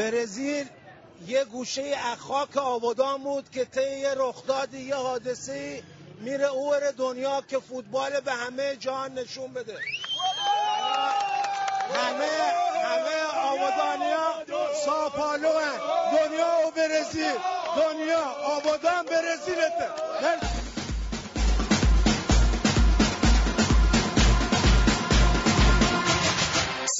برزیل یه گوشه اخاک آبادان بود که طی یه رخداد یه حادثه میره اور دنیا که فوتبال به همه جهان نشون بده. همه همه آبادانیا ساپالو دنیا و برزیل. دنیا آبادان برزیلته.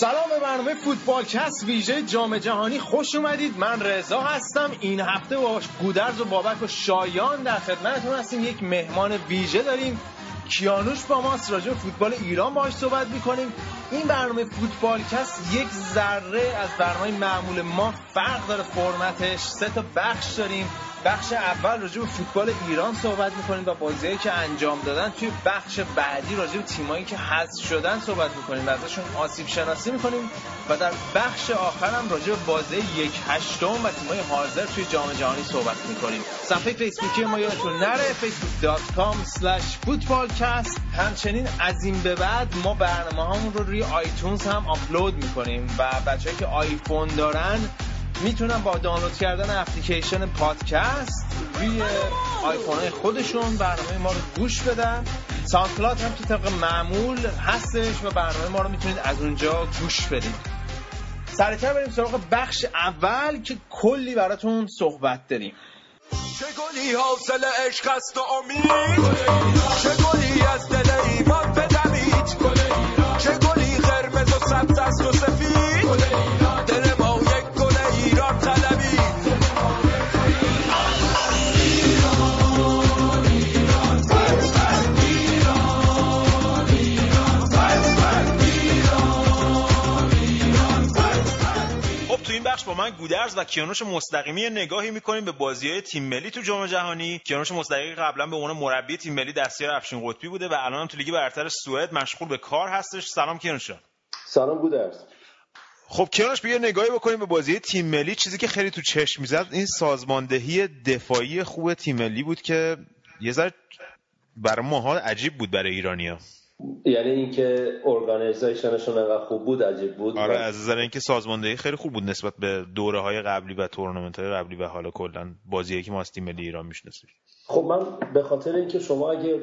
سلام به برنامه فوتبال کست ویژه جام جهانی. خوش اومدید. من رضا هستم. این هفته با گودرز و بابک و شایان در خدمتتون هستیم. یک مهمان ویژه داریم. کیانوش با ماست. راجع فوتبال ایران باهاش صحبت می‌کنیم. این برنامه فوتبال کست یک ذره از برنامه معمول ما فرق داره. فرمتش سه تا بخش داریم. بخش اول راجع به فوتبال ایران صحبت می‌کنیم و بازیهایی که انجام دادن. توی بخش بعدی راجع به تیمایی که حذف شدن صحبت می‌کنیم. و ازشون آسیب شناسی می‌کنیم. و در بخش آخر هم راجع به بازی یک هشتم و تیمای حاضر توی جام جهانی صحبت می‌کنیم. صفحه فیسبوکی ما یادتون نره. facebook.com slash footballcast. همچنین از این به بعد ما برنامه همون رو روی آیتونز هم آپلود می‌کنیم. و بچه‌ای که آیفون دارن می‌تونن با دانلود کردن اپلیکیشن پادکست روی آیفون خودشون برنامه ما رو گوش بدن. سانکلات هم که طبق معمول هستش و برنامه ما رو می‌تونید از اونجا گوش بدید. سریعتر بریم سراغ بخش اول که کلی براتون صحبت داریم. چه گلی حاصل عشق است و امید؟ چه گلی از بخش با من گودرز و کیانوش مستقیمی نگاهی می‌کنیم به بازی های تیم ملی تو جام جهانی. کیانوش مستقیمی قبلا به عنوان مربی تیم ملی دستیار افشین قطبی بوده و الان هم تو لیگ برتر سوئد مشغول به کار هستش. سلام کیانوش. سلام گودرز. خب کیانوش بیا نگاهی بکنیم به بازی تیم ملی. چیزی که خیلی تو چشم می‌زد این سازماندهی دفاعی خوب تیم ملی بود که یه ذره برای ماها عجیب بود برای ایرانیا یعنی اینکه ارگانیزیشنشون انقدر خوب بود عجیب بود. آره از نظر اینکه سازماندهی خیلی خوب بود نسبت به دوره های قبلی و تورنمنت های قبلی و حالا کلا بازیایی که ما از تیم ملی ایران می‌شناسیم. خب من به خاطر اینکه شما اگه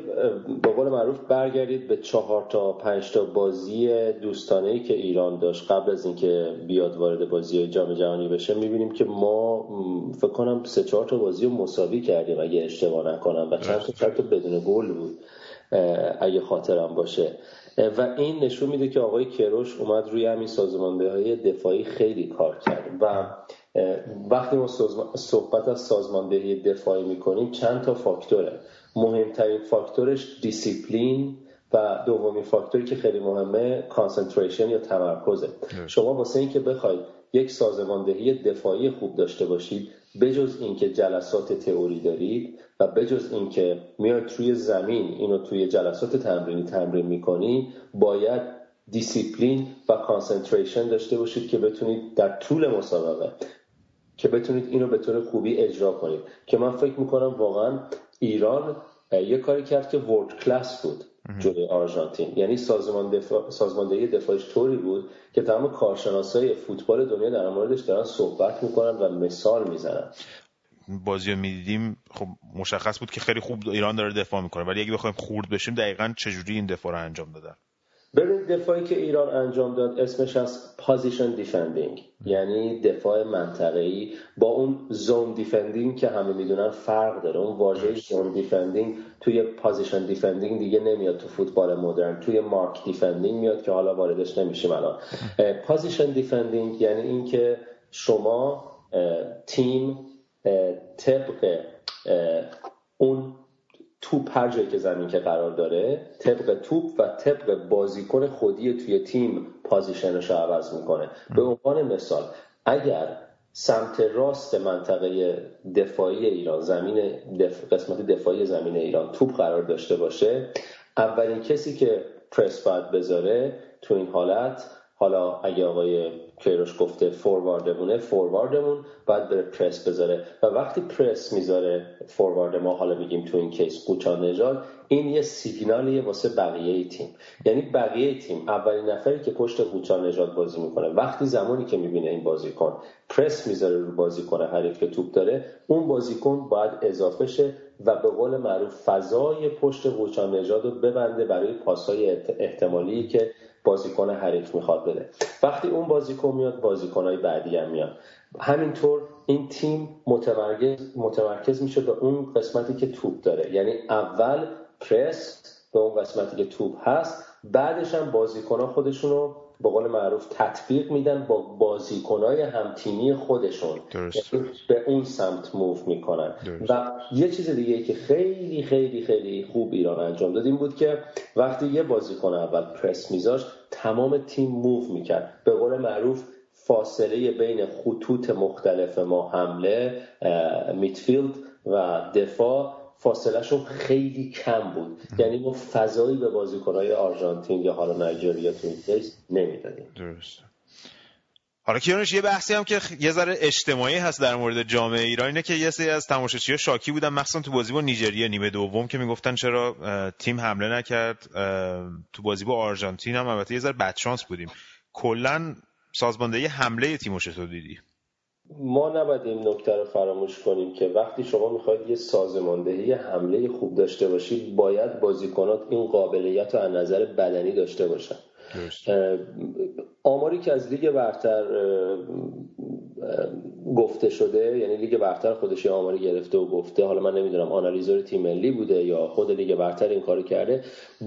به قول معروف برگردید به چهار تا پنج تا بازی دوستانه ای که ایران داشت قبل از اینکه بیاد وارد بازی جام جهانی بشه می‌بینیم که ما فکر کنم سه چهار تا بازی رو مساوی کردیم اگه اشتباه نکنم. و چند تا چند تا بدون گل بود. اگه خاطرم باشه. و این نشون میده که آقای کروش اومد روی همین سازمانده های دفاعی خیلی کار کرد. و وقتی ما صحبت از سازماندهی دفاعی می‌کنیم چند تا فاکتوره. مهمترین فاکتورش دیسیپلین و دومین فاکتوری که خیلی مهمه concentration یا تمرکزه. شما واسه اینکه بخواید یک سازماندهی دفاعی خوب داشته باشید بجز اینکه جلسات تئوری دارید و بجز اینکه میاد توی زمین اینو توی جلسات تمرینی تمرین می‌کنی باید دیسیپلین و concentration داشته باشید که بتونید در طول مسابقه که بتونید اینو به طور خوبی اجرا کنید. که من فکر می‌کنم واقعا ایران یه کاری کرد که world class بود جلوی آرژانتین. یعنی سازمان دفاع، سازماندهی دفاعش طوری بود که تمام کارشناسای فوتبال دنیا در موردش دارن صحبت می‌کنن و مثال می‌زنن. بازی رو می‌دیدیم خب مشخص بود که خیلی خوب ایران داره دفاع می‌کنه. ولی اگه بخوایم خورد بشیم دقیقا چجوری این دفاع رو انجام دادن؟ ببینید دفاعی که ایران انجام داد اسمش از position defending یعنی دفاع منطقه‌ای با اون zone defending که همه می‌دونن فرق داره. اون واژه zone defending توی position defending دیگه نمیاد تو فوتبال مدرن. توی mark defending میاد که حالا واردش نمیشیم الان. position defending یعنی اینکه شما تیم طبق اون توپ هر جایی که زمین که قرار داره طبق توپ و طبق بازیکن خودی توی تیم پازیشنش رو عوض می‌کنه. به عنوان مثال اگر سمت راست منطقه دفاعی ایران زمین دف... قسمت دفاعی زمین ایران توپ قرار داشته باشه اولین کسی که پرس باید بذاره تو این حالت حالا اگه آقای کیروش گفته فورواردمونه فورواردمون باید بره پرس بذاره. و وقتی پرس می‌ذاره فوروارد ما حالا میگیم تو این کیس قوچان نژاد این یه سیگنالیه واسه بقیه تیم. یعنی بقیه تیم اولین نفری که پشت قوچان نژاد بازی می‌کنه. وقتی زمانی که می‌بینه این بازیکن پرس می‌ذاره رو بازیکن حریف که توپ داره اون بازیکن باید اضافه شه و به قول معروف فضای پشت قوچان نژاد رو ببنده برای پاسهای احتمالی که بازیکن حریف می‌خواد بده. وقتی اون بازیکن میاد بازیکنهای بعدی هم میاد همینطور این تیم متمرکز, متمرکز میشه به اون قسمتی که توپ داره. یعنی اول پرس به اون قسمتی که توپ هست بعدش هم بازیکنها خودشون رو به قول معروف تطبیق میدن با بازیکنهای همتیمی خودشون. یعنی به اون سمت موف می‌کنن. و یه چیز دیگه که خیلی خیلی خیلی خوب ایران انجام داد این بود که وقتی یه بازیکن اول پرس میذاشت تمام تیم موو می‌کرد. به قول معروف فاصله بین خطوط مختلف ما حمله میتفیلد و دفاع فاصلهشون خیلی کم بود. یعنی ما فضایی به بازیکنهای آرژانتین یا حالا نایجریا تو این نمی‌دادیم. درست حالا کیانوش یه بحثی هم که یه ذره اجتماعی هست در مورد جامعه ایران اینه که یه سری از تماشاچی‌ها شاکی بودن مخصوصا تو بازی با نیجریه نیمه دوم که می‌گفتن چرا تیم حمله نکرد. تو بازی با آرژانتین هم البته یه ذره بدشانس بودیم. کلا سازماندهی حمله تیمو چطور دیدی؟ ما نباید این نکته رو فراموش کنیم که وقتی شما می‌خواید یه سازماندهی حمله خوب داشته باشید باید بازیکنات این قابلیت رو از نظر بدنی داشته باشن. آماری که از لیگ برتر گفته شده یعنی لیگ برتر خودش آماری گرفته و گفته حالا من نمی‌دونم آنالیزور تیم ملی بوده یا خود لیگ برتر این کارو کرده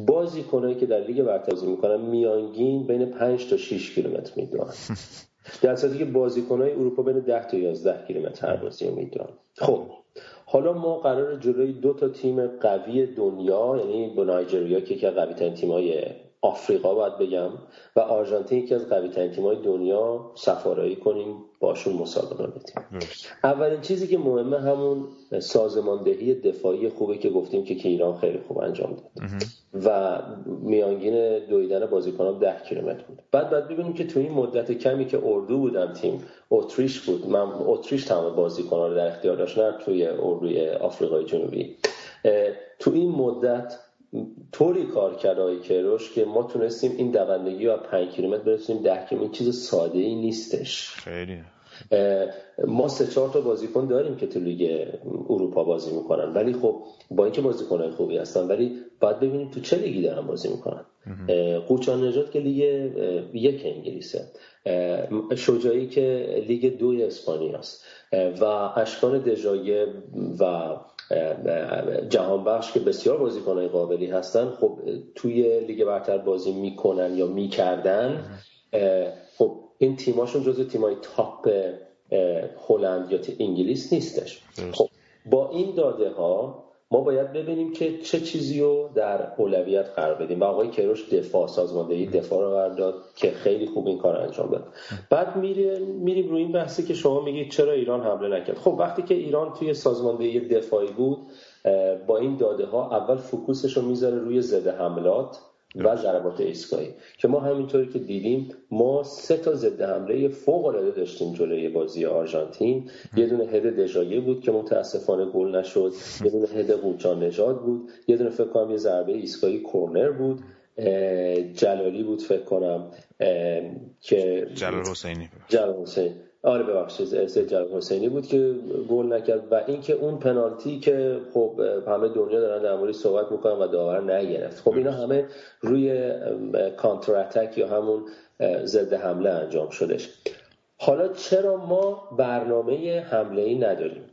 بازیکنایی که در لیگ برتر بازی می‌کنن میانگین بین 5 تا 6 کیلومتر می‌دونن. در صورتی که بازیکنهای اروپا بین 10 تا 11 کیلومتر هر بازی می‌دونن خب حالا ما قرار جلوی دو تا تیم قوی دنیا یعنی با نایجریا که یکی از قوی ترین تیم‌های آفریقا باید بگم و آرژانتین یکی از قوی ترین تیم‌های دنیا سفارایی کنیم باشون مسابقه بدیم اولین چیزی که مهمه همون سازماندهی دفاعی خوبه که گفتیم که ایران خیلی خوب انجام داد. و میانگین دویدن بازیکنان ده کیلومتر بود. بعد بعد ببینیم که تو این مدت کمی که اردو بودم تیم اتریش بود. من اتریش تمام بازیکنان رو در اختیار داشت نه توی اردوی آفریقای جنوبی. تو این مدت طوری کار کرد آقای کروش که ما تونستیم این دوندگی رو 5 کیلومتر برسونیم 10 کیلومتر. چیز ساده ای نیستش. خیلی. ما سه چهار تا بازیکن داریم که تو لیگ اروپا بازی می‌کنن. ولی خب با اینکه بازیکنهای خوبی هستن ولی باید ببینیم تو چه لیگی دارن بازی می‌کنن. قوچان نژاد که لیگ یک انگلیسه. شجاعی که لیگ دو اسپانیاست. و اشکان دژاگه و جهانبخش که بسیار بازیکنهای قابلی هستن خب توی لیگ برتر بازی می‌کنن یا می‌کردن خب این تیماشون جزو تیمای تاپ هلند یا انگلیس نیستش. خب با این داده ها ما باید ببینیم که چه چیزی رو در اولویت قرار بدیم. و آقای کروش دفاع سازماندهی دفاع رو قرار داد که خیلی خوب این کار انجام داد بعد میریم روی این بحثی که شما میگید چرا ایران حمله نکرد. خب وقتی که ایران توی سازماندهی دفاعی بود با این داده ها اول فوکوسش رو می‌ذاره روی ضد حملات. و ضربات ایستگاهی. که ما همینطوری که دیدیم ما سه تا ضد حمله فوق العاده داشتیم جلوی بازی آرژانتین. یه دونه هد دژایه بود که متاسفانه گل نشد. یه دونه هد قوچان نژاد بود. یه دونه فکر کنم یه ضربه ایستگاهی کورنر بود. جلالی بود فکر کنم. که جلال حسینی. جلال حسینی. آره ببخشید سید جلال حسینی بود که گل نکرد و اینکه اون پنالتی که خب همه دنیا دارن در موردش صحبت می‌کنن و داور نگرفت. خب اینا همه روی کانتر اتک یا همون ضد حمله انجام شدش. حالا چرا ما برنامه حمله ای نداریم؟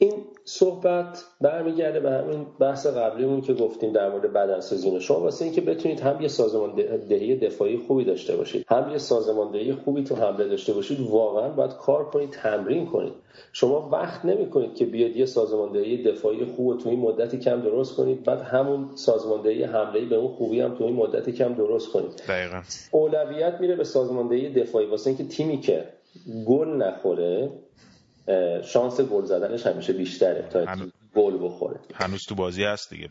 این صحبت برمیگرده به همین بحث قبلیمون که گفتیم در مورد بدنسازی شما واسه اینکه بتونید هم یه سازماندهی دفاعی خوبی داشته باشید هم یه سازماندهی خوبی تو حمله داشته باشید واقعا باید کار کنید تمرین کنید. شما وقت نمی کنید که بیاد یه سازماندهی دفاعی خوب تو این مدتی کم درست کنید بعد همون سازماندهی حمله به اون خوبی هم تو این مدتی کم درست کنید. دقیقا. اولویت میره به سازماندهی دفاعی. واسه اینکه تیمی که گل نخوره شانس گل زدنش همیشه بیشتره تا گل بخوره. هنوز تو بازی هست دیگه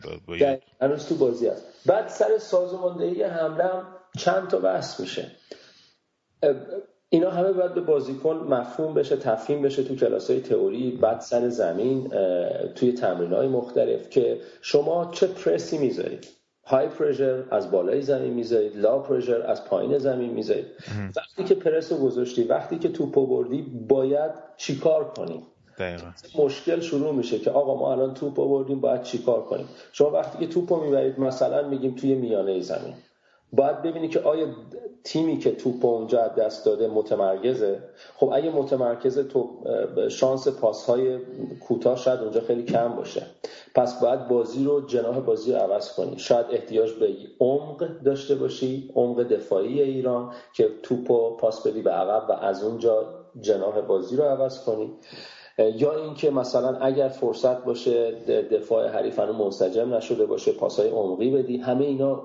هنوز تو بازی هست. بعد سر سازماندهی حمله هم چند تا بحث میشه. اینا همه باید به بازیکن مفهوم بشه تفهیم بشه تو کلاس های تئوری بعد سر زمین توی تمرین های مختلف که شما چه پرسی می‌ذارید. های پرژر از بالای زمین می‌ذارید. لا پرژر از پایین زمین می‌ذارید. وقتی که پرس رو گذاشتی وقتی که توپو بردی باید چیکار کنی؟ مشکل شروع میشه که آقا ما الان توپ بردیم باید چیکار کنیم؟ شما وقتی که توپو می‌برید مثلا میگیم توی میانه زمین. باید ببینی که آیا تیمی که توپ اونجا دست داده متمرکزه. خب اگه متمرکزه تو شانس پاس های کوتاه شاید اونجا خیلی کم باشه. پس باید بازی رو جناح بازی رو عوض کنی. شاید احتیاج به عمق داشته باشی عمق دفاعی ایران که توپ پاس بدی به عقب و از اونجا جناح بازی رو عوض کنی. یا اینکه مثلا اگر فرصت باشه دفاع حریف هنوز منسجم نشده باشه پاسای عمقی بدی. همه اینا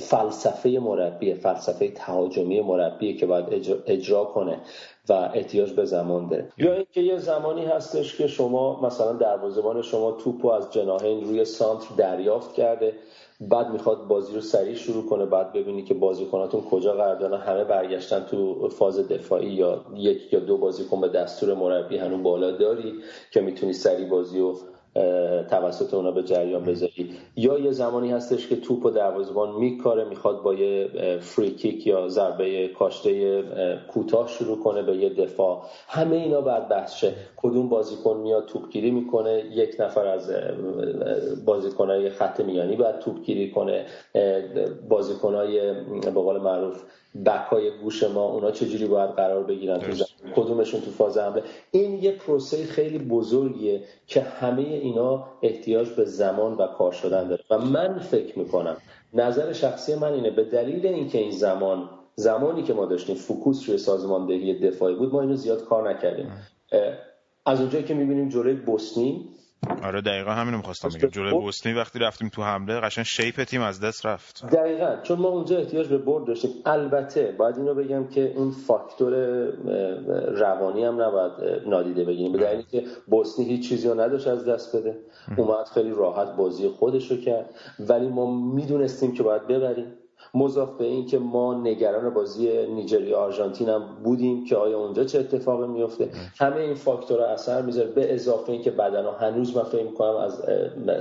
فلسفه مربیه فلسفه تهاجمی مربیه که باید اجرا کنه و احتیاج به زمان داره. یا اینکه یه زمانی هستش که شما مثلا دروازه‌بان شما توپو از جناحین روی سانتر دریافت کرده. بعد می‌خواد بازی رو سریع شروع کنه بعد ببینی که بازیکناتون کجا قرار دارن همه برگشتن تو فاز دفاعی یا یک یا دو بازیکن به دستور مربی هنوز بالا داری که می‌تونی سریع بازی رو توسط اونا به جریان بذاری. یا یه زمانی هستش که توپ و دروازه‌بان میکاره می‌خواد با یه فری کیک یا ضربه کاشته کوتاه شروع کنه به یه دفاع. همه اینا بعد بحث شه. کدوم بازیکن میاد توپگیری می‌کنه؟ یک نفر از بازیکنهای خط میانی باید توپگیری کنه. بازیکنهای به قول معروف بکای گوش ما اونا چجوری باید قرار بگیرن تو کدومشون تو فاز حمله؟ این یه پروسه خیلی بزرگیه که همه اینا احتیاج به زمان و کار شدن داره. و من فکر می‌کنم نظر شخصی من اینه به دلیل اینکه این زمان زمانی که ما داشتیم فوکوس روی سازماندهی دفاعی بود ما اینو زیاد کار نکردیم. از اونجایی که می‌بینیم جلوی بوسنی آره دقیقا همینو می‌خواستم بگم. جلوی خب. بوسنی وقتی رفتیم تو حمله قشنگ شیپ تیم از دست رفت. دقیقا چون ما اونجا احتیاج به برد داشتیم. البته باید اینو بگم که اون فاکتور روانی هم نباید نادیده بگیریم. به دلیلی که بوسنی هیچ چیزی رو نداشت از دست بده. اومد خیلی راحت بازی خودش رو کرد. ولی ما می‌دونستیم که باید ببریم. مضاف به این که ما نگران بازی نیجریه آرژانتین هم بودیم که آیا اونجا چه اتفاقی میفته. همه این فاکتورها اثر می‌ذاره. به اضافه اینکه بدنها هنوز من فکر کنم از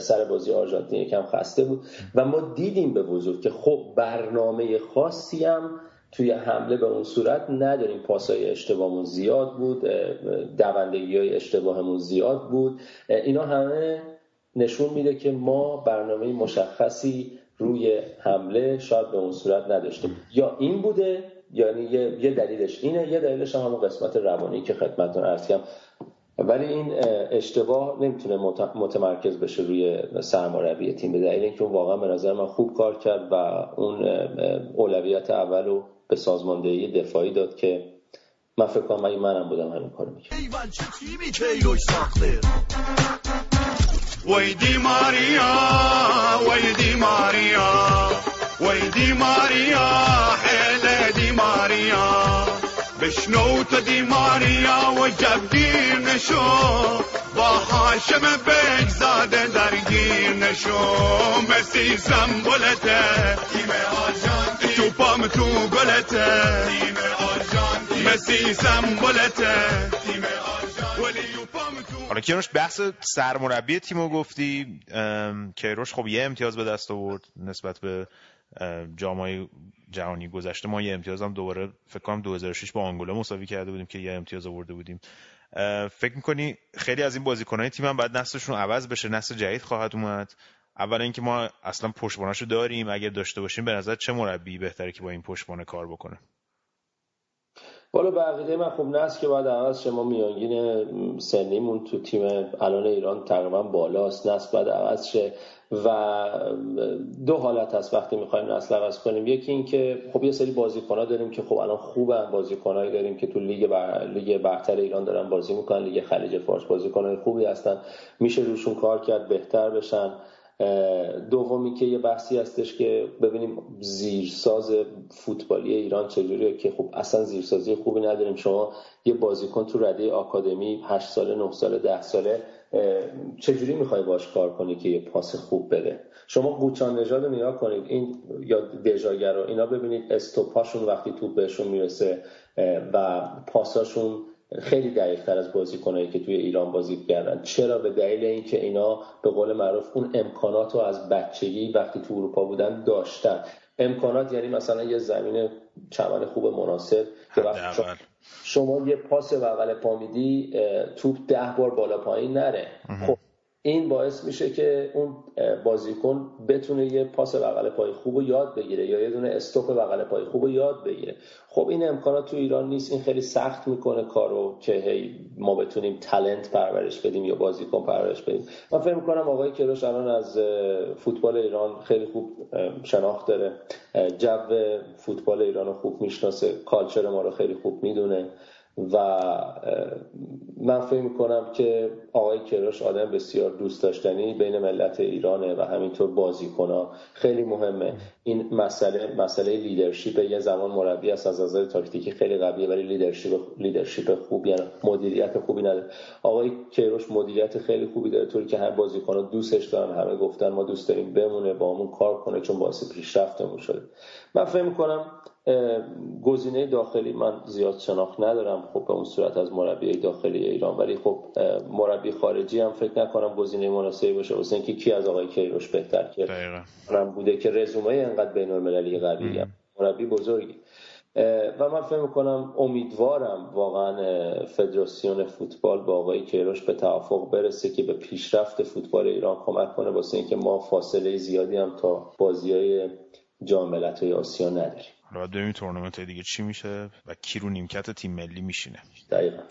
سر بازی آرژانتین یکم خسته بود. و ما دیدیم به وضوح که خب برنامه خاصی هم توی حمله به اون صورت نداریم. پاسای اشتباهمون زیاد بود دوندگی های اشتباهمون زیاد بود. اینا همه نشون میده که ما برنامه مشخصی روی حمله شاید به اون صورت نداشتیم یا این بوده یعنی یه دلیلش اینه یه دلیلش هم همون قسمت روانی که خدمتتون عرض کردم. ولی این اشتباه نمی‌تونه متمرکز بشه روی سرمربی تیم به دلیل اینکه واقعا به نظر من خوب کار کرد و اون اولویت اول رو به سازماندهی دفاعی داد که من فکر کنم منم بودم همین کارو می‌کردم. ويدي ماريا ويدي ماريا ويدي ماريا حيلة دي ماريا. بشنوتة دي ماريا؟ جبگیر نشو. با حاشم بگ زاده درگیر نشو. مسی سمبولته تیم آرژانتین. تو پام تو گلته. تیم آرژانتین. مسی سمبولته تیم حالا کیروش بحث سرمربی تیمو گفتی کیروش خب یه امتیاز به دست آورد نسبت به جامعه جهانی گذشته. ما یه امتیاز هم دوباره فکر کنم 2006 با آنگولا مساوی کرده بودیم که یه امتیاز آورده بودیم. فکر می‌کنی خیلی از این بازیکنهای تیم هم بعد نسلشون عوض بشه؟ نسل جدید خواهد اومد. اول اینکه ما اصلا پشتباناشو داریم. اگر داشته باشیم به نظر چه مربی بهتره که با این پشتبانه کار بکنه؟ بالا بقیده من خوب نست که باید عوض شما میانگین سنیمون تو تیم الان ایران تقریبا بالاست. نسل باید عوض شه. و دو حالت هست وقتی می‌خوایم نسل عوض کنیم. یکی این که خب یه سری بازیکن‌ها داریم که خب الان خوبن بازیکنایی داریم که تو لیگ بر... لیگ برتر ایران دارن بازی می‌کنن. لیگ خلیج فارس بازیکنای خوبی هستن. میشه روشون کار کرد بهتر بشن. دومی که یه بحثی هستش که ببینیم زیرساز فوتبالی ایران چجوریه که خب اصلا زیرسازی خوبی نداریم. شما یه بازیکن تو رده آکادمی 8 ساله 9 ساله 10 ساله چجوری می‌خوای باش کار کنی که یه پاس خوب بده؟ شما قوچان نژاد رو نگاه کنید این یا دژاگر رو اینا ببینید استوپاشون وقتی توپ بهشون می‌رسه و پاساشون خیلی دقیقتر از بازیکنایی که توی ایران بازی کردن. چرا؟ به دلیل اینکه اینا به قول معروف اون امکانات رو از بچگی وقتی تو اروپا بودن داشتن. امکانات یعنی مثلا یه زمین چمن خوب مناسب که وقتی شما یه پاس بغل پا میدی توپ ده بار بالا پایین نره. خب این باعث میشه که اون بازیکن بتونه یه پاس بغل پای خوب یاد بگیره یا یه دونه استوپ بغل پای خوب یاد بگیره. خب این امکانات تو ایران نیست. این خیلی سخت می‌کنه کارو که هی ما بتونیم تلنت پرورش بدیم یا بازیکن پرورش بدیم. من فکر می‌کنم آقای کروش الان از فوتبال ایران خیلی خوب شناخت داره. جو فوتبال ایران رو خوب می‌شناسه. کالچر ما رو خیلی خوب می‌دونه. و من فکر می‌کنم که آقای کروش آدم بسیار دوست داشتنی بین ملت ایرانه و همینطور بازیکن خیلی مهمه. این مسئله مسئله leadership یه زمان مربی است از نظر تاکتیکی خیلی قویه ولی leadership leadership خوبی یعنی مدیریت خوبی نداره. آقای کروش مدیریت خیلی خوبی داره. طوری که هر بازیکن دوستش دارن. همه گفتن ما دوست داریم بمونه با همون کار کنه چون باعث پیشرفتمون شده. من فکر می‌کنم گزینه داخلی من زیاد شناخت ندارم. خب به اون صورت از مربی داخلی ایران. ولی خب مربی خارجی هم فکر نکنم گزینه مناسبی باشه. واسه اینکه کی از آقای کیروش بهتر که بوده که رزومه انقدر بین المللی قوی مربی بزرگی. و من فکر می‌کنم امیدوارم واقعا فدراسیون فوتبال با آقای کیروش به توافق برسه که به پیشرفت فوتبال ایران کمک کنه واسه اینکه ما فاصله زیادی هم تا بازی های جام ملت‌های آسیا نداریم. حالا باید ببینیم تورنمنت دیگه چی میشه و کی رو نیمکت تیم ملی میشینه. دقیقا.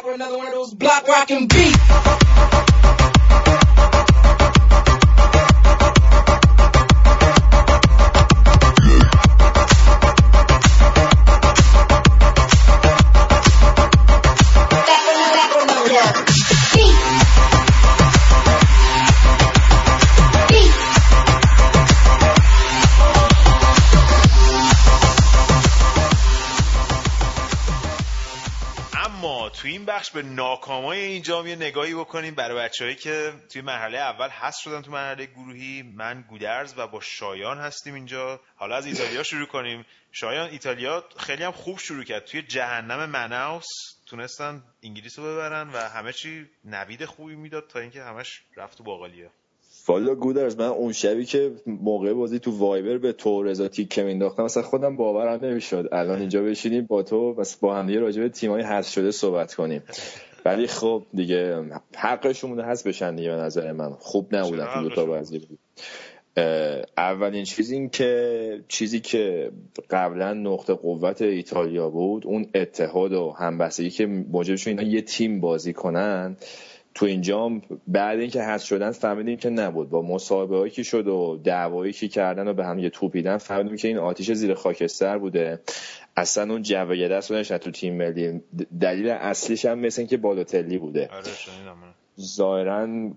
بخش به ناکامای این جام یه نگاهی بکنیم برای بچههایی که توی مرحله اول هست شدن تو مرحله گروهی. من گودرز و با شایان هستیم اینجا. حالا از ایتالیا شروع کنیم. شایان ایتالیا خیلی هم خوب شروع کرد. توی جهنم مناوس تونستن انگلیس رو ببرن و همه چی نوید خوبی می‌داد تا اینکه همش رفت تو باقالیه. والا گودرز من اون شبی که موقع بازی تو وایبر به تو رضا تیکه مینداختم مثلا خودم باورم نمی‌شد. الان اینجا بشینیم با تو بس با هم دیگه راجع به تیمای حذف شده صحبت کنیم. ولی خب دیگه حقشون بوده حذف بشن دیگه به نظر من. خوب نبودن تو دو تا بازی. بود اولین چیز این که چیزی که قبلا نقطه قوت ایتالیا بود اون اتحاد و همبستگی که موجب شد اینا یه تیم بازی کنن تو اینجا بعد اینکه حذف شدن فهمیدیم که نبود. با مصاحبه هایی که شد و دعوایی که کردن و به هم یه توپیدن فهمیدیم که این آتیش زیر خاکستر بوده. اصلا اون جو یه دست تو تیم ملی. دلیل اصلیش هم مثل اینکه بالوتلی بوده. آره، ظاهرا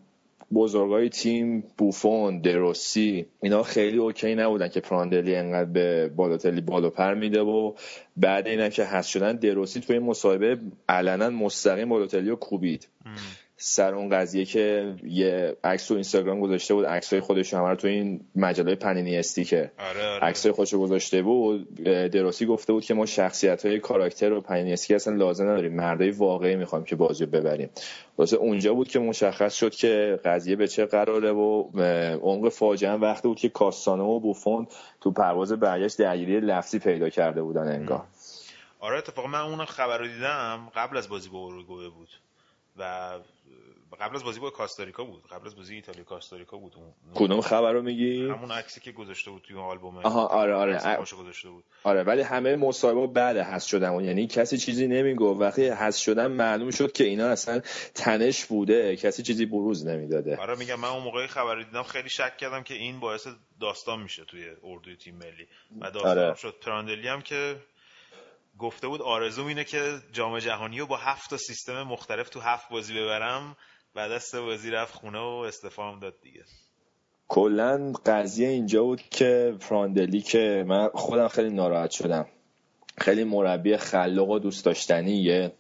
بزرگای تیم بوفون دروسی اینا خیلی اوکی نبودن که پراندلی انقدر به بالوتلی بالو پر میده و بعد اینا که هست شدن دروسی توی مصاحبه علنا مستقیم بالوتلی رو کوبید. سر اون قضیه که یه عکس تو اینستاگرام گذاشته بود عکسای خودش همه تو این مجله پنینی استیکه آره آره. عکسای خودش گذاشته بود. دراسی گفته بود که ما شخصیت های کاراکتر و پنینی استی اصلا لازم نداریم. مردای واقعی می‌خوایم که بازی ببریم. واسه اونجا بود که مشخص شد که قضیه به چه قراره و عمق فاجعه وقتی بود که کاستانو و بوفون تو پرواز برگشت درگیری لفظی پیدا کرده بودن انگار. آره اتفاقا من اون خبر رو دیدم قبل از بازی با اوروگوئه بود. و قبل از بازی با کاستاریکا بود. قبل از بازی ایتالیا کاستاریکا بود. اون کدوم خبر رو میگی؟ همون عکسی که گذاشته بود توی آلبوم. آها آره آره. گذاشته بود. آره ولی همه مصاحبه بعد حذف شدن یعنی کسی چیزی نمی‌گفت. وقتی حذف شدن معلوم شد که اینا اصلا تنش بوده. کسی چیزی بروز نمی‌داده. آره میگم من اون موقع خبر دیدم. خیلی شک کردم که این باعث داستان میشه توی اردوی تیم ملی. و داستان آره. شد. پراندلی هم که گفته بود آرزوم اینه که جام جهانی رو با هفت تا سیستم مختلف تو هفت بازی ببرم بعد از سه بازی رفت خونه و استفام داد دیگه. کلا قضیه اینجا بود که پراندلی که من خودم خیلی ناراحت شدم. خیلی مربی خلاق و دوست داشتنیه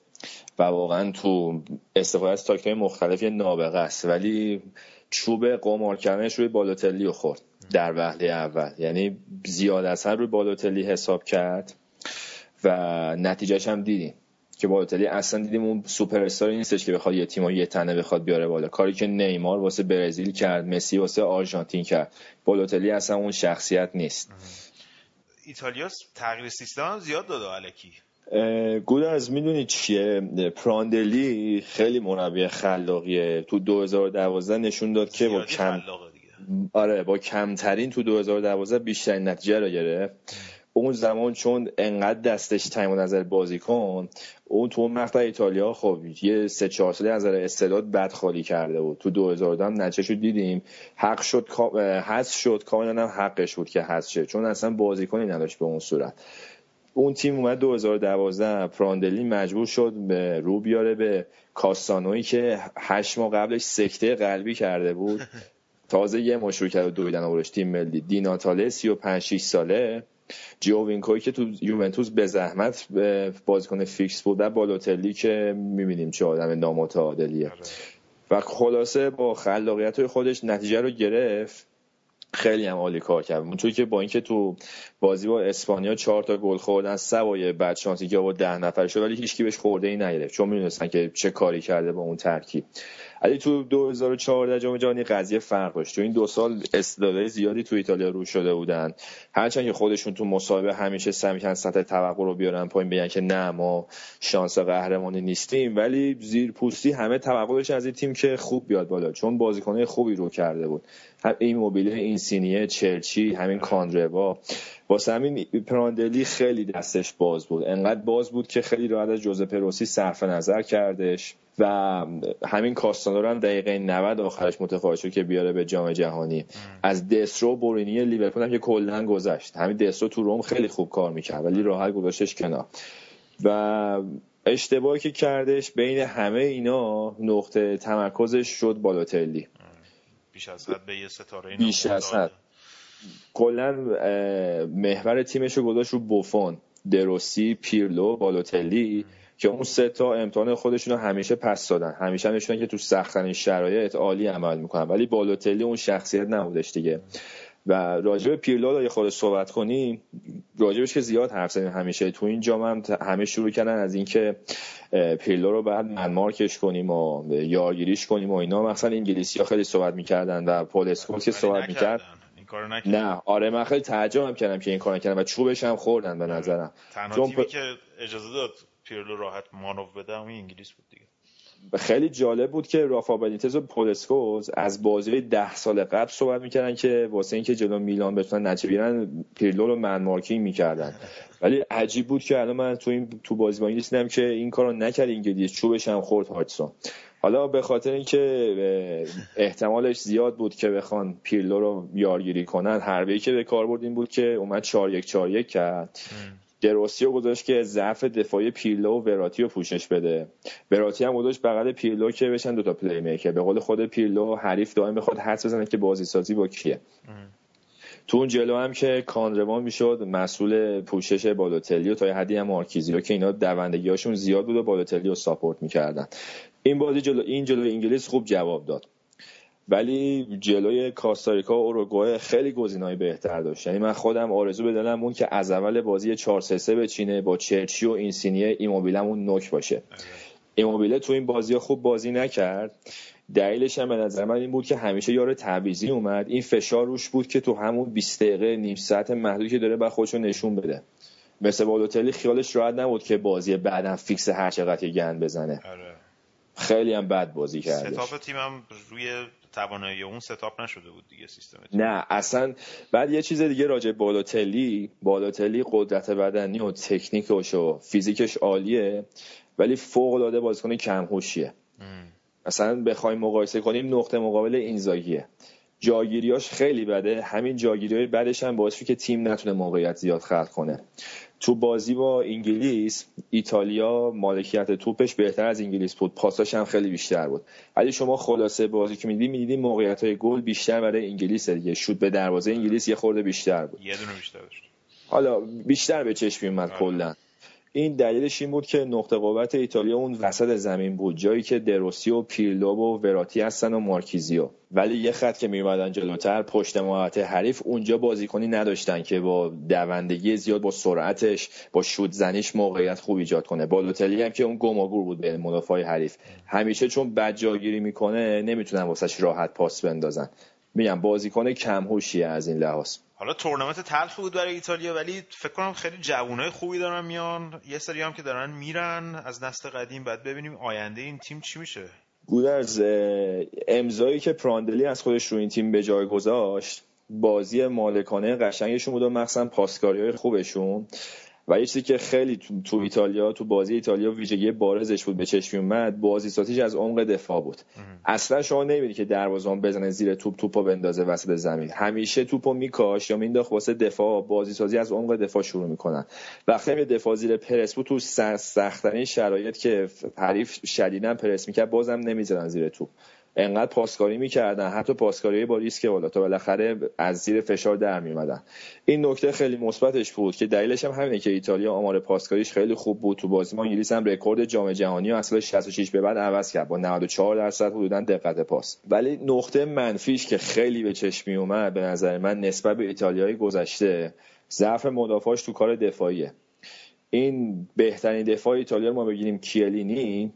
و واقعا تو استفاده از تاکتیک مختلف یه نابغه است. ولی چوب قمار کردنش روی بالوتلی رو خورد در وهله اول. یعنی زیاد اثر روی بالوتلی حساب کرد. و نتیجهش هم دیدیم. که بالوتلی اصلا دیدیم اون سوپر استاری نیستش که بخواد یه تیم یه تنه بخواد بیاره بالا. کاری که نیمار واسه برزیل کرد مسی واسه آرژانتین کرد. بالوتلی اصلا اون شخصیت نیست. ایتالیا تغییر سیستم زیاد داده الکی. گودرز می‌دونی چیه؟ پراندلی خیلی مربی خلاقیه. تو 2012 نشون داد که با کم آره با کمترین تو 2012 بیشترین نتیجه رو گرفت. اون زمان چون انقدر دستش تایم نظر بازیکن اون تو اون مقطع ایتالیا خب یه سه چهار ساله نظر استعداد بد خالی کرده بود. تو 2000 هم نتیجهشو دیدیم. حق شد حذف شد. کاملا هم حقش بود که حذف شه. چون اصلا بازیکنی نداشت به اون صورت. اون تیم اومد 2012 پراندلی مجبور شد به رو بیاره به کاستانوی که هشت ماه قبلش سکته قلبی کرده بود. تازه یه کم شروع کرد دویدن آورش تیم ملی. دی ناتاله 35 6 ساله. جیووینکوی که تو یوونتوس به زحمت بازیکن فیکس بود و بالوتلی که می‌بینیم چه آدم نامتعادلیه آره. و خلاصه با خلاقیت خودش نتیجه رو گرفت. خیلی هم عالی کار کرد. اونطوری که با اینکه تو بازی با اسپانیا چهار تا گل خوردن سوای بعد شانسی که با ده نفر شد ولی هیچکی بهش خورده ای نگرفت چون می‌دونستن که چه کاری کرده با اون ترکیب. ولی تو 2014 جام جهانی قضیه فرق داشت. تو این دو سال استعدادهای زیادی تو ایتالیا رو شده بودن. هرچند که خودشون تو مصاحبه همیشه سعی سطح توقع رو بیارن پایین بگن که نه ما شانس قهرمانی نیستیم. ولی زیر پوستی همه توقع از این تیم که خوب بیاد بالا چون بازیکن‌های خوبی رو کرده بود. این موبیله اینسینیه چلچی همین کاندروا. واسه همین پراندلی خیلی دستش باز بود. انقدر باز بود که خیلی راحت از جوزه پروسی صرف نظر کردش و همین کاستانو هم دقیقه 90 آخرش متقاعد شد که بیاره به جام جهانی. از دسترو بورینی لیورپول هم که کلا گذشت. همین دسترو تو روم خیلی خوب کار می‌کرد ولی راحت گذاشتش کنار. و اشتباهی که کردش بین همه اینا نقطه تمرکزش شد بالاتلی بیش از حد به یه ستاره بیش از حد. کلا محور تیمش رو گذاشت رو بوفون دروسی پیرلو بالوتلی که اون سه تا امتحان خودشون رو همیشه پس دادن. همیشه نشونن که تو سختترین شرایط عالی عمل می‌کنن. ولی بالوتلی اون شخصیت نبودش دیگه. و راجب پیرلو یه خود صحبت کنیم راجبش که زیاد حرف زدیم همیشه. تو این جام هم همه شروع کردن از اینکه پیرلو رو باید man mark ش کنیم و یارگیریش کنیم و اینا. مثلا انگلیسی ها خیلی صحبت می‌کردن و پل اسکولز که صحبت می‌کرد. نه آره من خیلی تعجب کردم که این کار نکردن و چوبش هم خوردن به آره. نظرم. تنها تیمی که اجازه داد پیرلو راحت مانور بده همین انگلیس بود دیگه. خیلی جالب بود که رافا بنیتز و پل اسکولز از بازی ده سال قبل صحبت می‌کردن که واسه اینکه جلو میلان بتونن نتیجه بیارن پیرلو رو man marking می‌کردن. ولی عجیب بود که الان من تو این تو بازی با انگلیس که این کارو نکرد انگلیس چوبش هم خورد هاجسون حالا به خاطر اینکه احتمالش زیاد بود که بخوان پیرلو رو یارگیری کنن حربه که به کار برد این بود که اومد 4 1 4 1 کرد. دروسی رو گذاشت که ضعف دفاعی پیرلو و وراتی رو پوشش بده. وراتی هم گذاشت بغل پیرلو که بشن دوتا playmaker به قول خود پیرلو حریف دائم بخواد حدس بزنه که بازی سازی با کیه. تو اون جلو هم که کانروان می‌شد مسئول پوشش بالوتلی و تا حدی هم مارکیزی که اینا دوندگیاشون زیاد بود و بالوتلی رو ساپورت می‌کردن. این بازی جلو این جلو انگلیس خوب جواب داد. ولی جلوی کاستاریکا و اوروگوئه خیلی گزینه‌ای بهتر داشت. یعنی من خودم آرزو به اون که از اول بازی 4 3 3 بچینه با چرچی و اینسینیه ایموبیلم اون نوک باشه. ایموبیله تو این بازی خوب بازی نکرد. دلیلش هم به نظر من این بود که همیشه یار تعویضی اومد. این فشار روش بود که تو همون 20 دقیقه نیم ساعت محدودی که داره بعد خودش نشون بده. مثل بالوتلی خیالش راحت نبود که بازی بعدم فیکس هر چقدر گند بزنه. آره. خیلی هم بد بازی کرده setup تیمم روی توانایی اون setup نشده بود دیگه سیستم نه اصلا بعد یه چیز دیگه راجع بالوتلی بالوتلی قدرت بدنی و تکنیکش و فیزیکش عالیه ولی فوق العاده بازیکن کم هوشیه مثلا بخوایم مقایسه کنیم نقطه مقابل اینزاگیه. جاگیریاش خیلی بده همین جاگیری های بدش هم باعث که تیم نتونه موقعیت زیاد خلق کنه. تو بازی با انگلیس ایتالیا مالکیت توپش بهتر از انگلیس بود. پاساش هم خیلی بیشتر بود. ولی شما خلاصه بازی که می‌دیدی می‌دیدی موقعیت های گل بیشتر برای انگلیس دیگه. شوت به دروازه انگلیس یه خورده بیشتر بود. یه دونه بیشتر داشت. حالا بیشتر به چشم میومد کلا. این دلیلش این بود که نقطه قوت ایتالیا اون وسط زمین بود. جایی که دروسی و پیرلو و وراتی هستن و مارکیزیو. ولی یه خط که میومدن جلوتر پشت محوطه حریف اونجا بازیکنی نداشتن که با دوندگی زیاد با سرعتش با شوت زنیش موقعیت خوب ایجاد کنه. بالوتلی هم که اون گماگور بود به مدافع حریف. همیشه چون بد جاگیری می‌کنه نمی‌تونن واسش راحت پاس بندازن. میگم بازیکن کم از این لحاظ. حالا تورنمنت تلخ بود برای ایتالیا ولی فکر کنم خیلی جوانای خوبی دارن میان. یه سری هم که دارن میرن. از نسل قدیم بعد ببینیم آینده این تیم چی میشه. گودرز امضایی که پراندلی از خودش رو این تیم به جای گذاشت بازی مالکانه قشنگشون بود و مخصوصا پاسکاری های خوبشون. و یه چیزی که خیلی تو, تو ایتالیا تو بازی ایتالیا ویژگی بارزش بود به چشم اومد بازی ساتیش از عمق دفاع بود. اصلا شما نمی‌بینی که دروازه‌بان بزنه زیر توپ توپو بندازه وسط زمین. همیشه توپو میکاش یا مینداخت واسه دفاع. بازی سازی از عمق دفاع شروع می‌کنن. وقتی هم دفاع زیر پرس بود. تو سختترین شرایط که حریف شدیدا پرس می‌کرد بازم نمی‌زدن زیر توپ. انقدر پاسکاری می‌کردن حتی پاسکاری با ریسک بالا تا بالاخره از زیر فشار در میومدن این نکته خیلی مثبتش بود که دلیلش هم همینه که ایتالیا آمار پاسکاریش خیلی خوب بود. تو بازی ما انگلیس هم رکورد جام جهانی و اصلا 66 به بعد عوض کرد. با 94 درصد حدودا دقت پاس. ولی نقطه منفیش که خیلی به چشم اومد به نظر من نسبت به ایتالیای گذشته ضعف مدافعاش تو کار دفاعیه. این بهترین دفاع ایتالیا ما بگیریم کیلینی.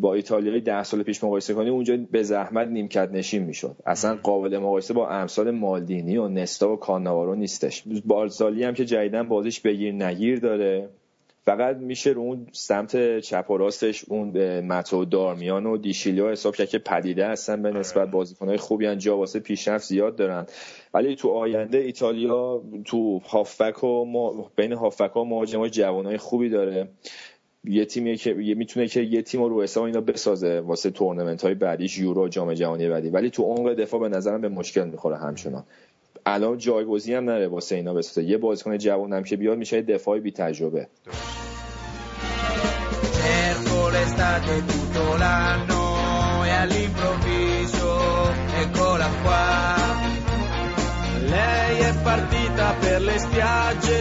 با ایتالیای ده سال پیش مقایسه کنیم اونجا به زحمت نیمکت نشین می‌شد. اصلا قابل مقایسه با امثال مالدینی و نستا و کاناوارو نیستش. بالزالی هم که جدیدن بازیش بگیر نگیر داره. فقط میشه رو اون سمت چپ و راستش اون متو دارمیان و دیشیلیا حساب کرد که پدیده هستن به نسبت آره. بازیکنهای خوبی هن جا واسه پیشرفت زیاد دارن. ولی تو آینده ایتالیا تو هافک و ما بین هافک و مهاجمای جوانای خوبی داره. یه تیمی که می‌تونه که یه تیم رو حساب اینا بسازه واسه تورنمنت های بعدیش یورو جام جهانی بعدی. ولی تو عمق دفاع به نظرم به مشکل می‌خوره همچنان. الان جایگزی هم نره واسه اینا بسازه. یه بازیکن جوان که بیاد میشه دفاعی بی تجربه. Lei è partita per le spiagge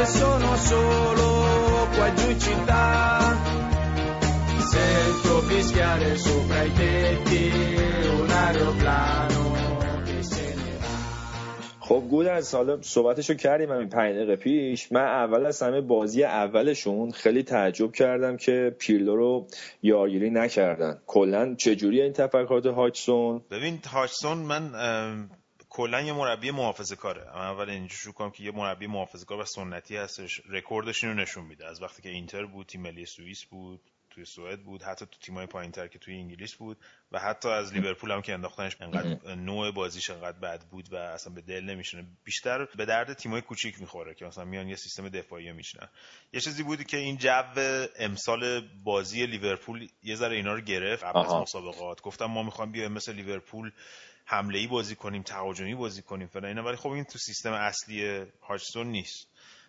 e sono solo città. Sento fischiare sopra i tetti un aeroplano خب گود از حالا صحبتشو کردیم همین پنج دقیقه پیش. من اول از همه بازی اولشون خیلی تعجب کردم که پیرلو رو یارگیری نکردن. کلا چجوری این تفکرات هاچسون؟ ببین هاجسون من کلا یه مربی محافظه کاره من اول اینجا شروع کنم که یه مربی محافظه کار و سنتی هستش. رکوردش اینو نشون میده. از وقتی که اینتر بود تیم ملی سوئیس بود توی سوئد بود حتی تو تیمای پایینتر که توی انگلیس بود و حتی از لیورپول هم که انداختنش انقدر نوع بازیش انقدر بد بود و اصلا به دل نمیشینه بیشتر به درد تیمای کوچیک می‌خوره که مثلا میان یه سیستم دفاعی میچینن یه چیزی بودی که این جو امسال بازی لیورپول یه ذره اینا رو گرفت قبل از مسابقات. گفتم ما می‌خوایم بیایم مثل لیورپول حمله ای بازی کنیم تهاجمی بازی کنیم فلان اینا. ولی خب این تو سیستم اصلی هاچستون نیست.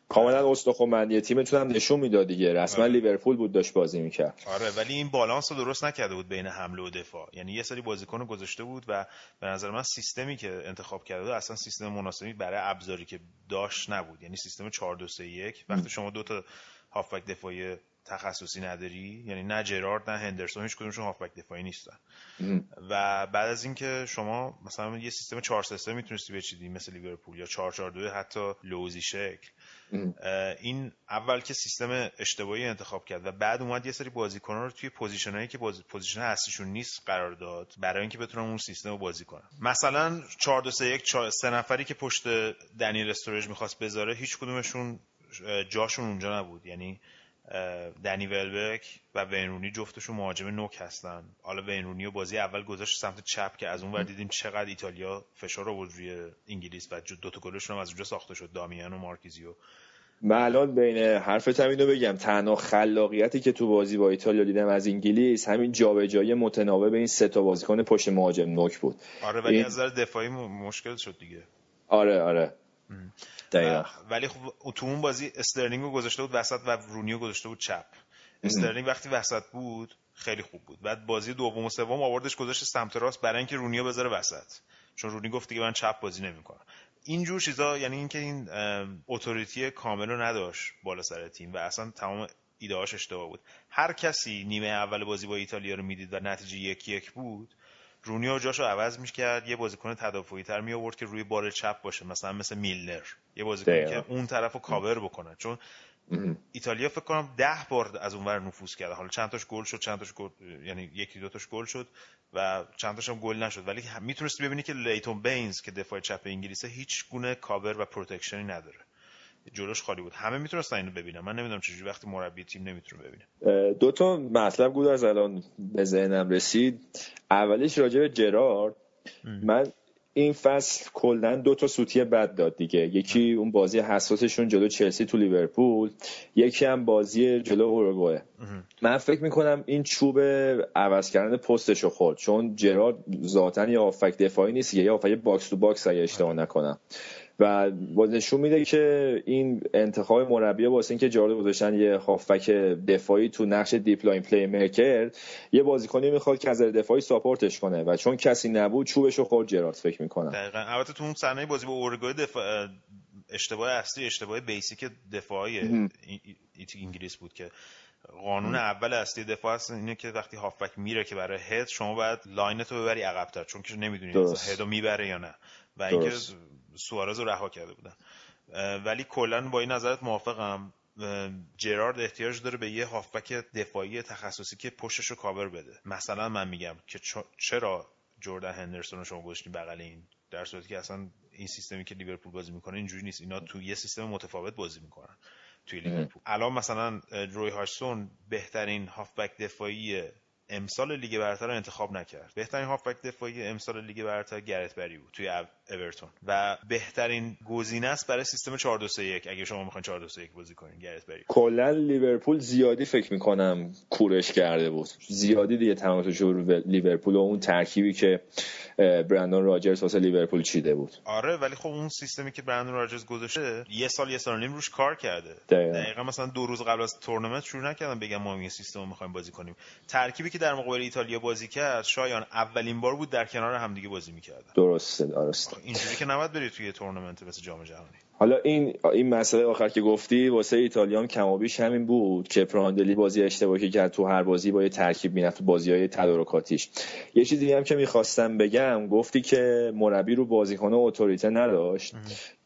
کاملا استخوانبندی تیمتون هم نشون می‌داد دیگه. رسما آره. لیورپول بود داشت بازی می‌کرد. آره ولی این بالانس رو درست نکرده بود بین حمله و دفاع. یعنی یه سری بازیکن گذاشته بود و به نظر من سیستمی که انتخاب کرده بود اصلا سیستم مناسبی برای ابزاری که داشت نبود. یعنی سیستم 4 2 3 1 وقتی شما دو تا هافبک دفاعی تخصصی نداری؟ یعنی نه جرارد نه هندرسون هیچ کدومشون هافبک دفاعی نیستن. و بعد از اینکه شما مثلا یه سیستم 4 3 می‌تونستی بچینی مثل لیورپول یا 4 4 2 حتی لوزی شکل. این اول که سیستم اشتباهی انتخاب کرد و بعد اومد یه سری بازیکنان رو توی position ایی که position اصلیشون نیست قرار داد برای اینکه بتونن اون سیستم رو بازی کنن. مثلا 4 2 3 1 سه نفری که پشت دنیل استورج می‌خواست بذاره هیچ کدومشون جاشون اونجا نبود. یعنی دنی ولبک و وینرونی جفتشون مهاجم نوک هستن. حالا وینرونی و بازی اول گذاشت سمت چپ که از اون ور دیدیم چقدر ایتالیا فشار آورد روی انگلیس و دو تا گلشون هم از اونجا ساخته شد دامیان و مارکیزیو من الان بین حرفت هم اینو بگم. تنها خلاقیتی که تو بازی با ایتالیا دیدم از انگلیس همین جابجایی متناوب این سه تا بازیکن پشت مهاجم نوک بود. آره ولی این... از نظر دفاعی مشکل شد دیگه. آره آره. دقیقا. ولی خب تو اون بازی استرلینگ رو گذاشته بود وسط و رونیو گذاشته بود چپ. استرلینگ وقتی وسط بود خیلی خوب بود. بعد بازی دوم و سوم آوردش گذاشت سمت راست برای اینکه رونیو بذاره وسط. چون رونی گفت دیگه من چپ بازی نمی‌کنم. اینجور چیزا یعنی اینکه این authority کامل رو نداشت بالا سر تیم و اصلا تمام ایدهاش اشتباه بود. هر کسی نیمه اول بازی با ایتالیا رو می‌دید و نتیجه یک یک بود رونیو جاشو عوض می‌کرد یه بازیکن تدافعی تر می آورد که روی بال چپ باشه مثلا مثل میلنر یه بازیکن که اون طرف رو کاور بکنه. چون ایتالیا فکر کنم ده بار از اونور نفوذ کرده. حالا چند تاش گل شد چند تاش گل یعنی یکی دو تاش گل شد و چند تاش هم گل نشد. ولی می‌تونستی ببینی که لیتون بینز که دفاع چپ انگلیسه هیچ گونه کاور و protection ی نداره. جلوش خالی بود. همه می‌تونستن اینو ببینن. من نمی‌دونم چجوری وقتی مربی تیم نمی‌تونه ببینه دو تا مطلب بود از الان به ذهنم رسید. اولیش راجع به جرارد. من این فصل کلا دو تا سوتی بد داد دیگه. یکی اون بازی حساسشون جلو چلسی تو لیورپول یکی هم بازی جلو اوروگوئه من فکر می‌کنم این چوب عوض کردن پستش رو خورد. چون جرارد ذاتا یه هافبک دفاعی نیست یه هافبک box to box اگه اشتباه نکنم. و نشون میده که این انتخاب مربی واسه اینکه جرارد گذاشتن یه هافبک دفاعی تو نقش deep-lying playmaker یه بازیکنی می‌خواد که از دفاعی support ش کنه و چون کسی نبود چوبشو خورد جرارد فکر می‌کنم. دقیقاً. البته تو اون صحنه بازی با اروگوئه دفاع اشتباه اصلی اشتباه basic دفاعی انگلیس بود که قانون اول اصلی دفاع هست اینه که وقتی هافبک میره که برای هد شما باید line تو ببری عقبتر چون که نمی‌دونی هدو می‌بره یا نه. و اینکه سوارز رو رها کرده بودن. ولی کلا با این نظرت موافقم. جرارد احتیاج داره به یه هافبک دفاعی تخصصی که پشتش رو کاور بده. مثلا من میگم که چرا جردن هندرسون رو شما گذاشتین بغل این؟ در صورتی که اصلا این سیستمی که لیورپول بازی می‌کنه اینجوری نیست. اینا تو یه سیستم متفاوت بازی می‌کنن توی لیورپول. الان مثلا روی هاجسون بهترین هافبک دفاعی امسال لیگ برتر رو انتخاب نکرد. بهترین هافبک دفاعی امسال لیگ برتر گرت بری بود توی اورتون. و بهترین گزینه است برای سیستم 4 2 3 1 اگه شما می‌خواین 4 2 3 1 بازی کنین گرت بری. کلا لیورپول زیادی فکر می‌کنم کورش کرده بود. زیادی دیگه تماشاش رو لیورپول و اون ترکیبی که برندون راجرز واسه لیورپول چیده بود. آره ولی خب اون سیستمی که برندون راجرز گذاشته یه سال یه سال نیم روش کار کرده. دقیقا. مثلا دو روز قبل از تورنمنت شروع نکردن بگم ما این سیستم رو می‌خوایم بازی کنیم. ترکیبی که در مقابل ایتالیا بازی کرد شایان اولین بار بود در کنار همدیگه بازی می‌کردن درسته درسته. اینجوری که نباید بری توی تورنمنت مثل جام جهانی. حالا این این مسئله آخر که گفتی واسه ایتالیا هم کم و بیش همین بود که پراندلی بازی اشتباهی کرد تو هر بازی با یه ترکیب می‌رفت بازی های تدارکاتیش. یه چیزی هم که می‌خواستم بگم گفتی که مربی رو بازیکن اتوریته نداشت.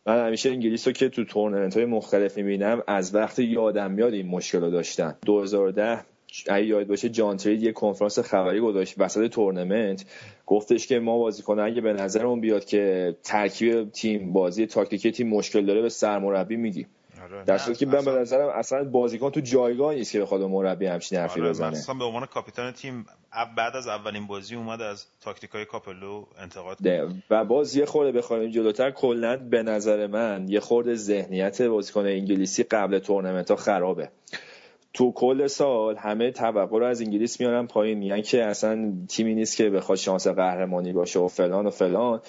من همیشه انگلیس رو که تو تورنمنت های مختلف می‌بینم از وقتی یادم میاد این مشکل رو داشتن. 2010 اگه یاد باشه جان ترید یه کنفرانس خبری گذاشت وسط تورنمنت. گفتش که ما بازیکن اگه به نظرمون بیاد که ترکیب تیم بازی تاکتیکی تیم مشکل داره به سرمربی میگیم آره در صورتی که من به نظرم اصلا بازیکن تو جایگاه نیست که بخواد مربی همچین حرفی آره بزنه. مثلا به عنوان کاپیتان تیم بعد از اولین بازی اومد از تاکتیکای کاپلو انتقاد و باز یه خورده بخوایم جلوتر کلا به نظر من یه خورده ذهنیت بازیکن انگلیسی قبل تورنمنت ها خرابه. تو کل سال همه توقع رو از انگلیس میارن پایین. میگن که اصلا تیمی نیست که بخواد شانس قهرمانی باشه و فلان و فلان.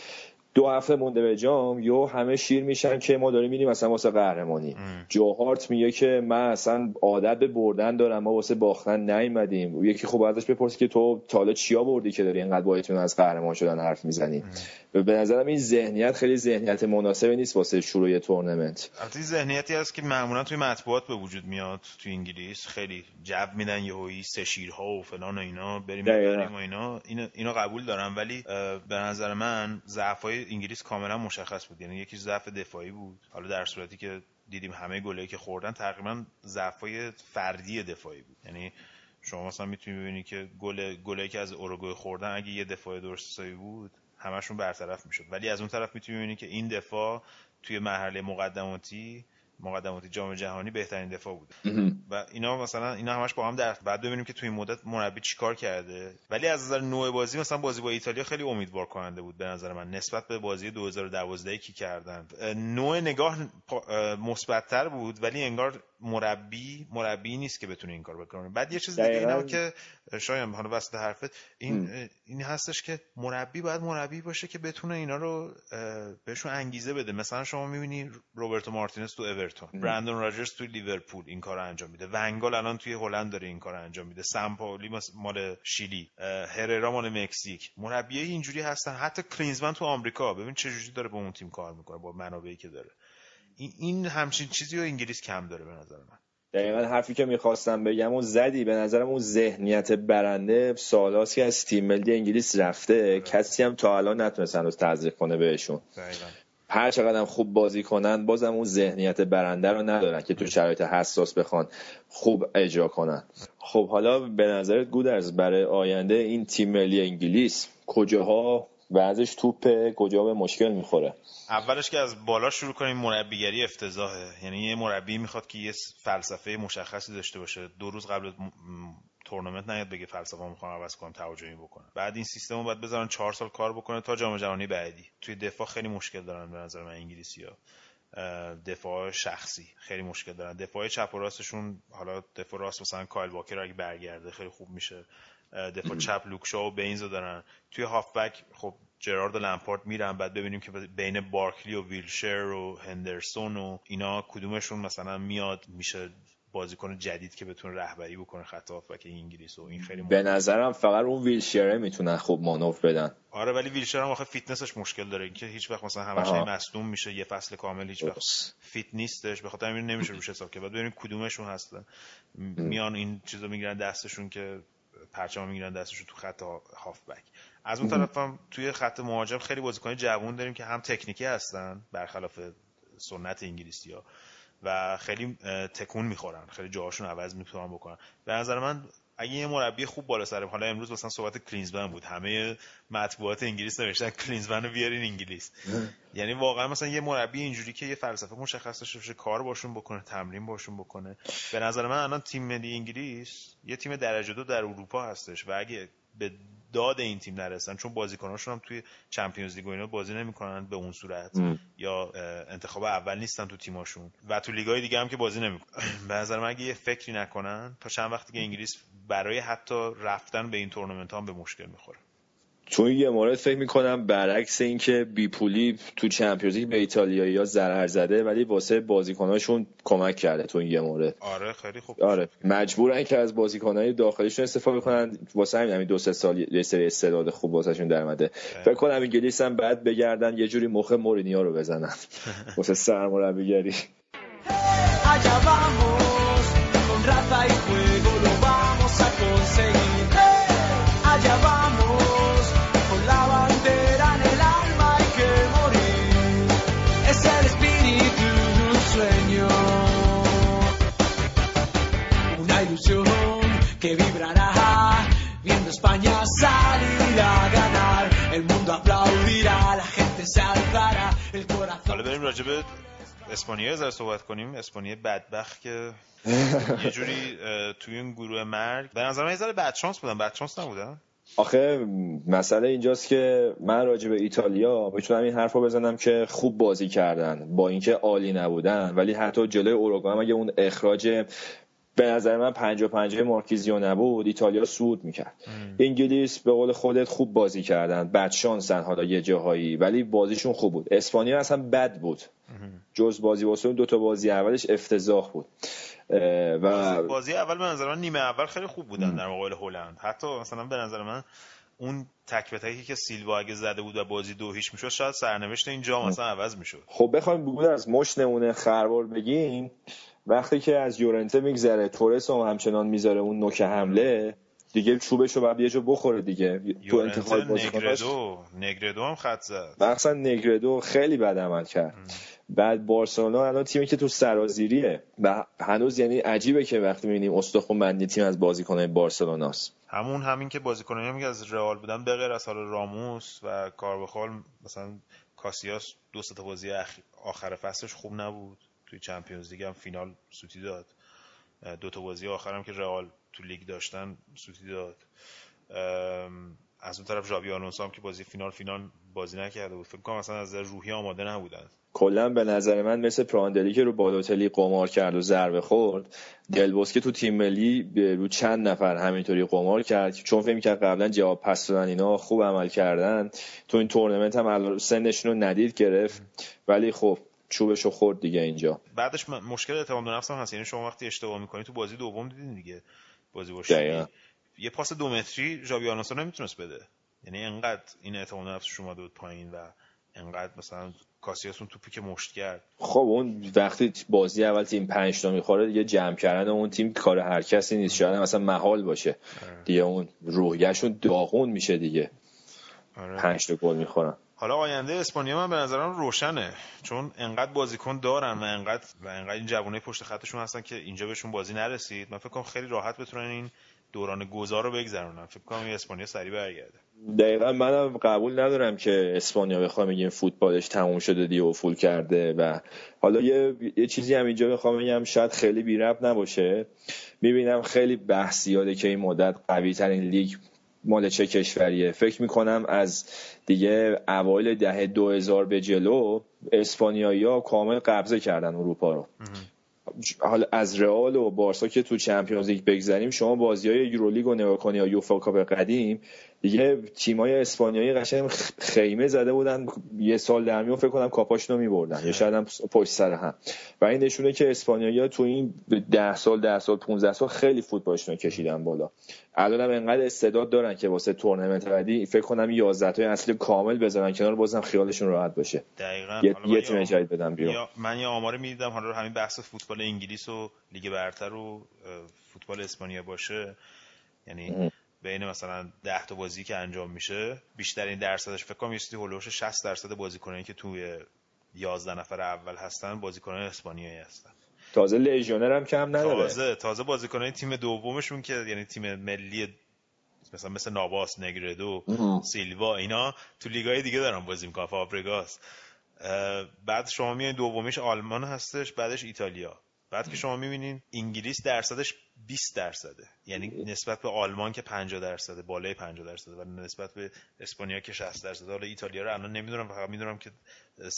دو هفته مونده به جام یو همه شیر میشن که ما داریم میریم مثلا واسه قهرمانی. جو هارت میگه که من اصلا عادت به بردن دارم ما واسه باختن نیومدیم. یکی خوب ازش بپرسی که تو تالا چیا بردی که داری اینقدر بایتون از قهرمان شدن حرف می‌زنی؟ به نظرم این ذهنیت خیلی ذهنیت مناسبی نیست واسه شروع تورنمنت. البته ذهنیتی هست که معمولا توی مطبوعات به وجود میاد توی انگلیس خیلی جو میدن یهویی سه شیرها و فلان و اینا بریم بریم و اینا. اینو قبول دارم ولی به نظر من ضعفای انگلیس کاملا مشخص بود. یعنی یکی ضعف دفاعی بود. حالا در صورتی که دیدیم همه گلایی که خوردن تقریبا ضعفای فردی دفاعی بود. یعنی شما مثلا می‌تونی ببینی که گل گلایی که از اوروگوئه خوردن اگه یه دفاع درست بود همشون برطرف می‌شد. ولی از اون طرف می‌تونی ببینی که این دفاع توی مرحله مقدماتی مقدماتی جام جهانی بهترین دفاع بوده. و اینا مثلا اینا همش با هم در بعد ببینیم که توی این مدت مربی چیکار کرده. ولی از نظر نوع بازی مثلا بازی با ایتالیا خیلی امیدوار کننده بود به نظر من نسبت به بازی 2012 کی کردن. نوع نگاه مثبتتر بود ولی انگار مربی مربی نیست که بتونه این کار بکنه. بعد یه چیز دیگه اینه که شاید حالا وسط حرفت این این هستش که مربی باید مربی باشه که بتونه اینا رو بهشون انگیزه بده. مثلا شما می‌بینی روبرتو مارتینز تو اورتون برندون راجرز تو لیورپول این کار انجام میده. ونگال الان توی هلند داره این کار انجام میده. سمپاولی مال شیلی. هررا مال مکزیک. مربی اینجوری هستن. حتی کلینزمن تو آمریکا. ببین چه جوری داره با اون تیم کار می‌کنه با منابعی که داره. این همچین چیزی رو انگلیس کم داره به نظر من. دقیقا حرفی که می‌خواستم بگم و زدی. به نظرم اون ذهنیت برنده سالاسی که از تیم ملی انگلیس رفته. کسی هم تا الان نتونست هنوز تزریق کنه بهشون. هر چقدر خوب بازی کنن بازم اون ذهنیت برنده رو ندارن که تو شرایط حساس بخوان خوب اجرا کنن. خب حالا به نظرت گودرز برای آینده این تیم ملی انگلیس کجاها بعضش توپه کجا به مشکل می‌خوره؟ اولش که از بالا شروع کنیم مربیگری افتضاحه. یعنی یه مربی می‌خواد که یه فلسفه مشخصی داشته باشه. دو روز قبل تورنمنت نیاد بگه فلسفه می‌خوام عوض کنم توجهی بکنم. بعد این سیستم رو باید بذارن چهار سال کار بکنه تا جام جهانی بعدی. توی دفاع خیلی مشکل دارن به نظر من انگلیسی ها دفاع شخصی خیلی مشکل دارن. دفاع چپ و راستشون حالا دفاع راست مثلا کایل واکر اگه برگرده خیلی خوب میشه. دفاع چپ لوکشا و بینز دارن. توی هافبک خب جرارد و لمپارد میرن. بعد ببینیم که بین بارکلی و ویلشر و هندرسون و اینا کدومشون مثلا میاد میشه بازیکن جدید که بتونه رهبری بکنه خط هافبک انگلیس و این خیلی به نظرم فقط اون ویلشره می‌تونن خوب مانور بدن. آره ولی ویلشر هم آخه فیتنسش مشکل داره. اینکه هیچ وقت مثلا همش مصدوم میشه یه فصل کامل هیچ وقت fit نیستش. به خاطر همین نمیشه روش حساب کرد. بعد ببینیم کدومشون هستن. میان این چیزو می‌گیرن دستشون که پرچم می‌گیرن دستشون تو خط هافبک. از اون طرف هم توی خط مهاجم خیلی بازیکن جوون داریم که هم تکنیکی هستن برخلاف سنت انگلیسی ها و خیلی تکون می‌خورن. خیلی جاهاشون عوض می‌تونن بکنن. به نظر من اگه یه مربی خوب بالا سر حالا امروز مثلا صحبت کلینزمن بود. همه مطبوعات انگلیس نوشتن کلینزمن رو بیارین انگلیس. یعنی واقعا مثلا یه مربی اینجوری که یه فلسفه مشخص داشته باشه کار باشون بکنه تمرین باشون بکنه. به نظر من الان تیم ملی انگلیس یه تیم درجه دو در اروپا هستش و اگه به داد این تیم نرسن چون بازیکناشون هم توی چمپیونز لیگ و اینا بازی نمی‌کنن به اون صورت. یا انتخاب اول نیستن تو تیماشون. و تو لیگای دیگه هم که بازی نمی‌کنن. به نظر من اگه یه فکری نکنن تا چند وقتی که انگلیس برای حتی رفتن به این تورنمنت هم به مشکل می‌خوره. چون یه مورد فکر می‌کنم برعکس اینکه بیپولی تو چمپیونز به ایتالیایی ها ضرر زده ولی واسه بازیکناشون کمک کرده تو این یه مورد. آره خیلی خوب. آره مجبورن که از بازیکنای داخلیشون استفاده کنن. واسه همین همین دو سه سال یه سری استعداد خوب واسهشون در اومده. فکر کنم انگلیس هم بعد بگردن یه جوری مخ مورینیو رو بزنن. واسه سرمربیگری. حالا بریم راجع به اسپانیا زر صحبت کنیم. اسپانیا بدبخت که یه جوری توی این گروه مرگ. به نظر من یه ذره بدشانس بودن. بدشانس نبودن. آخه مسئله اینجاست که من راجع به ایتالیا می‌تونم این حرف رو بزنم که خوب بازی کردن. با اینکه عالی نبودن. ولی حتی جلوی اوروگوئه اگه اون اخراج به نظر من پنج و پنجه مارکیزیو نبود. ایتالیا سود می‌کرد. انگلیس به قول خودت خوب بازی کردن. بد شانسن حالا یه جاهایی. ولی بازیشون خوب بود. اسپانیا اصلا بد بود. جز بازی واسه دو تا بازی اولش افتضاح بود. و بازی اول به نظر من نیمه اول خیلی خوب بودن در مقابل هلند. حتی مثلا به نظر من اون تک به که سیلوا اگه زده بود و بازی دو هیچ می‌شد شاید سرنوشت این جام مثلا عوض می‌شد. خب بخوایم بود از مش نمونه خربار بگیم. وقتی که از یورنته میگذره تورس هم همچنان می‌ذاره اون نوک حمله دیگه چوبشو بعد یه جا بخوره دیگه. تو انتخاب بازیکناش نگردو نگردو هم خط زد. مثلا نگردو خیلی بد عمل کرد. بعد بارسلونا الان تیمی که تو سرازیریه و هنوز یعنی عجیبه که وقتی می‌بینیم استخون بندی تیم از بازیکنای بارسلوناست. همون همین که بازیکنایی که از رئال بودن به غیر از حال راموس و کاربخال مثلا کاسیاس دو تا بازی آخر فصلش خوب نبود. توی چمپیونز لیگ هم فینال سوتی داد. دو تا بازی آخرم که رئال تو لیگ داشتن سوتی داد. از اون طرف ژاوی آلونسو هم که بازی فینال فینال بازی نکرده بود. فکر کنم مثلا از روحی آماده نبودن. کلا به نظر من مثل پراندلی که رو بالوتلی قمار کرد و ضربه خورد دلبوسکه تو تیم ملی رو چند نفر همینطوری قمار کرد چون فکر کرد قبلا جواب پس دادن اینا خوب عمل کردن. تو این تورنمنت هم سنشون رو ندید گرفت. ولی خب چوبشو خورد دیگه اینجا. بعدش مشکل اعتماد به نفس هم هست. یعنی شما وقتی اشتباه می‌کنی تو بازی دوم دیدین دیگه بازی باشه. یه پاس دو متری ژاوی آلونسو نمی‌تونست بده. یعنی انقدر این اعتماد نفسش اومده بود پایین و انقدر مثلا کاسیاس اون توپی که مشت کرد. خب اون وقتی بازی اول تیم 5 تا می‌خوره دیگه جمع کردن اون تیم کار هر کسی نیست. شاید مثلا محال باشه. آره. دیگه اون روحیه‌شون داغون میشه دیگه. 5 آره. تا گل می‌خورن. حالا آینده اسپانیا من به نظرم روشنه. چون انقدر بازیکن دارن و انقدر و انقدر این جوونه پشت خطشون هستن که اینجا بهشون بازی نرسید. من فکر کنم خیلی راحت بتونن این دوران گذار رو بگذرونن. فکر کنم اسپانیا سریع برگرده. دقیقا منم قبول ندارم که اسپانیا بخوام بگیم فوتبالش تموم شده دی و فول کرده و حالا یه, یه چیزی هم اینجا بخوام بگم شاید خیلی بی نباشه. می‌بینم خیلی بحث یاده که این مدت قوی ترین لیگ مال چه کشوریه؟ فکر می‌کنم از دیگه اوایل دهه 2000 به جلو اسپانیایی ها کامل قبضه کردن اروپا رو. حالا از رئال و بارسا که تو چمپیونز لیگ بگذریم شما بازی های یورولیگ و نگاه کنی یا یوفا کاپ قدیم دیگه تیمای اسپانیایی قشنگ خیمه زده بودن. یه سال در میون فکر کنم کاپاشونو میبردن. یا شاید هم پشت سر هم. و این نشونه که اسپانیایی تو این 10 سال 10 سال 15 سال خیلی فوتبالشون کشیدن بالا. الان هم انقدر استعداد دارن که واسه تورنمنت بعدی فکر کنم 11 تا اصلی کامل بزنن کنار بازم خیالشون راحت باشه. دقیقاً. یه, یه تیم جدید بدن بیرون. من یه آمار می‌دیدم حالا همین بحث فوتبال انگلیس و لیگ برتر و فوتبال اسپانیا باشه. یعنی بین مثلا 10 تا بازی که انجام میشه بیشترین درصدش فکر کنم یه چیزی هولوش 60 درصد بازیکنایی که توی 11 نفر اول هستن بازیکنان اسپانیایی هستن. تازه لژیونر هم کم نداره. تازه تازه بازیکنای تیم دومشون که یعنی تیم ملی مثلا مثل ناباس نگردو سیلوا اینا تو لیگای دیگه دارن بازی می‌کنن. فابرگاس. بعد شما میایین دومیش آلمان هستش بعدش ایتالیا. بعد که شما می‌بینین انگلیس درصدش 20 درصده. یعنی نسبت به آلمان که 50 درصده بالای 50 درصده و نسبت به اسپانیا که 60 درصده. حالا ایتالیا رو الان نمی‌دونم فقط می‌دونم که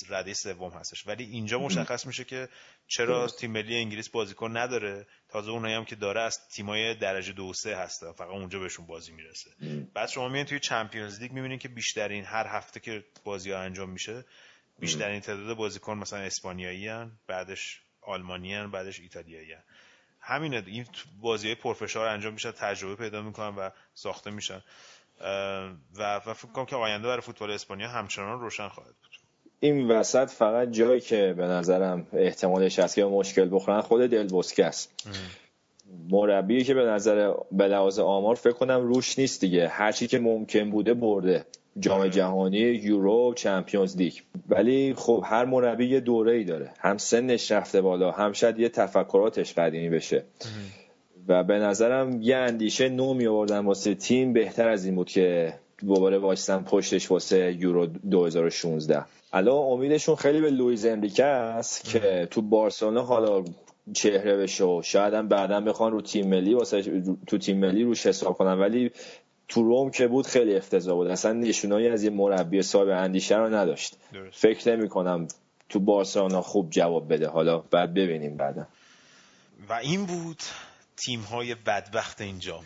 رده سوم هستش. ولی اینجا مشخص میشه که چرا تیم ملی انگلیس بازیکن نداره. تازه اونایی هم که داره از تیمای درجه دو سه هستن. فقط اونجا بهشون بازی می‌رسه. بعد شما میایین توی چمپیونز لیگ می‌بینین که بیشترین هر هفته که بازی ها انجام میشه بیشترین تعداد بازیکن مثلا اسپانیایی بعدش آلمانی بعدش ایتالیایی. همینه. این بازی های پرفشار انجام میشه تجربه پیدا می‌کنن و ساخته میشن. و, فکر کنم که آینده برای فوتبال اسپانیا همچنان روشن خواهد بود. این وسط فقط جایی که به نظرم احتمالش هست که مشکل بخورن خود دل است. مربی که به نظر به لحاظ آمار فکر کنم روش نیست دیگه. هرچی که ممکن بوده برده. جام آره. جهانی یورو Champions League. ولی خب هر مربی یه دوره ای داره. هم سنش رفته بالا هم شاید یه تفکراتش قدیمی بشه. و به نظرم یه اندیشه نو می آوردن واسه تیم بهتر از این بود که دوباره وایستن پشتش واسه یورو 2016 الان امیدشون خیلی به لویز انریکه است که تو بارسلونا حالا چهره بشه و شاید هم بعدا بخوان رو تیم ملی واسه تو تیم ملی روش حساب کنن. ولی تو روم که بود خیلی افتضاح بود. اصلا نشونایی از یه مربی صاحب اندیشه رو نداشت. فکر نمی کنم تو بارسلونا خوب جواب بده. حالا بعد ببینیم بعدا. و این بود تیم های بدبخت اینجا.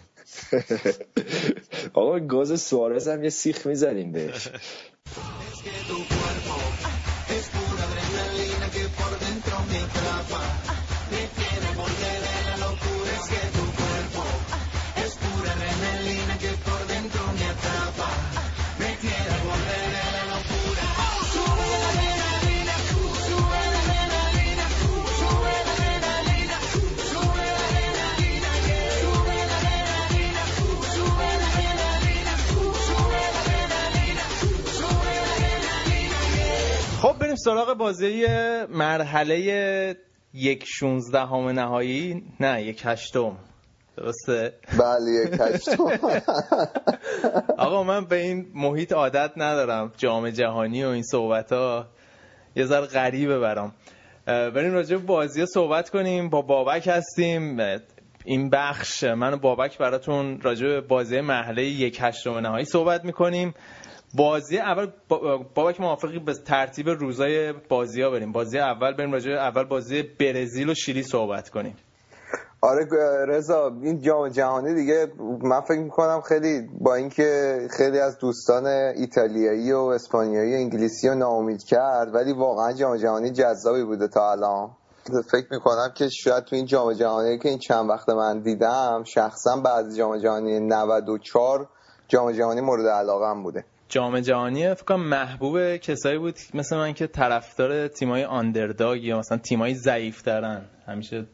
آقا گاز سوارز هم یه سیخ می‌زنیم بهش. سراغ بازی مرحله یک شونزده نهایی. نه یک هشتم. درسته؟ بله یک هشتم. آقا من به این محیط عادت ندارم. جام جهانی و این صحبت ها یه ذره غریبه برام. بریم راجع به بازی صحبت کنیم. با بابک هستیم. این بخش. من و بابک براتون راجع به بازی محله یک هشتم نهایی صحبت می‌کنیم. بازی اول بابک موافقی به ترتیب روزای بازی ها بریم. بازی اول بریم راجع اول بازی برزیل و شیلی صحبت کنیم. آره رضا این جام جهانی دیگه من فکر می‌کنم خیلی با اینکه خیلی از دوستان ایتالیایی و اسپانیایی و انگلیسی رو ناامید کرد ولی واقعا جام جهانی جذابی بوده تا الان. فکر می‌کنم که شاید تو این جام جهانی که این چند وقت من دیدم شخصا بعد جام جهانی 94 جام جهانی مورد علاقه بوده. جام جهانی فکر کنم محبوب کسایی بود مثل من که طرفدار تیمای آندرداگ یا مثلا تیمای ضعیف ترن همیشه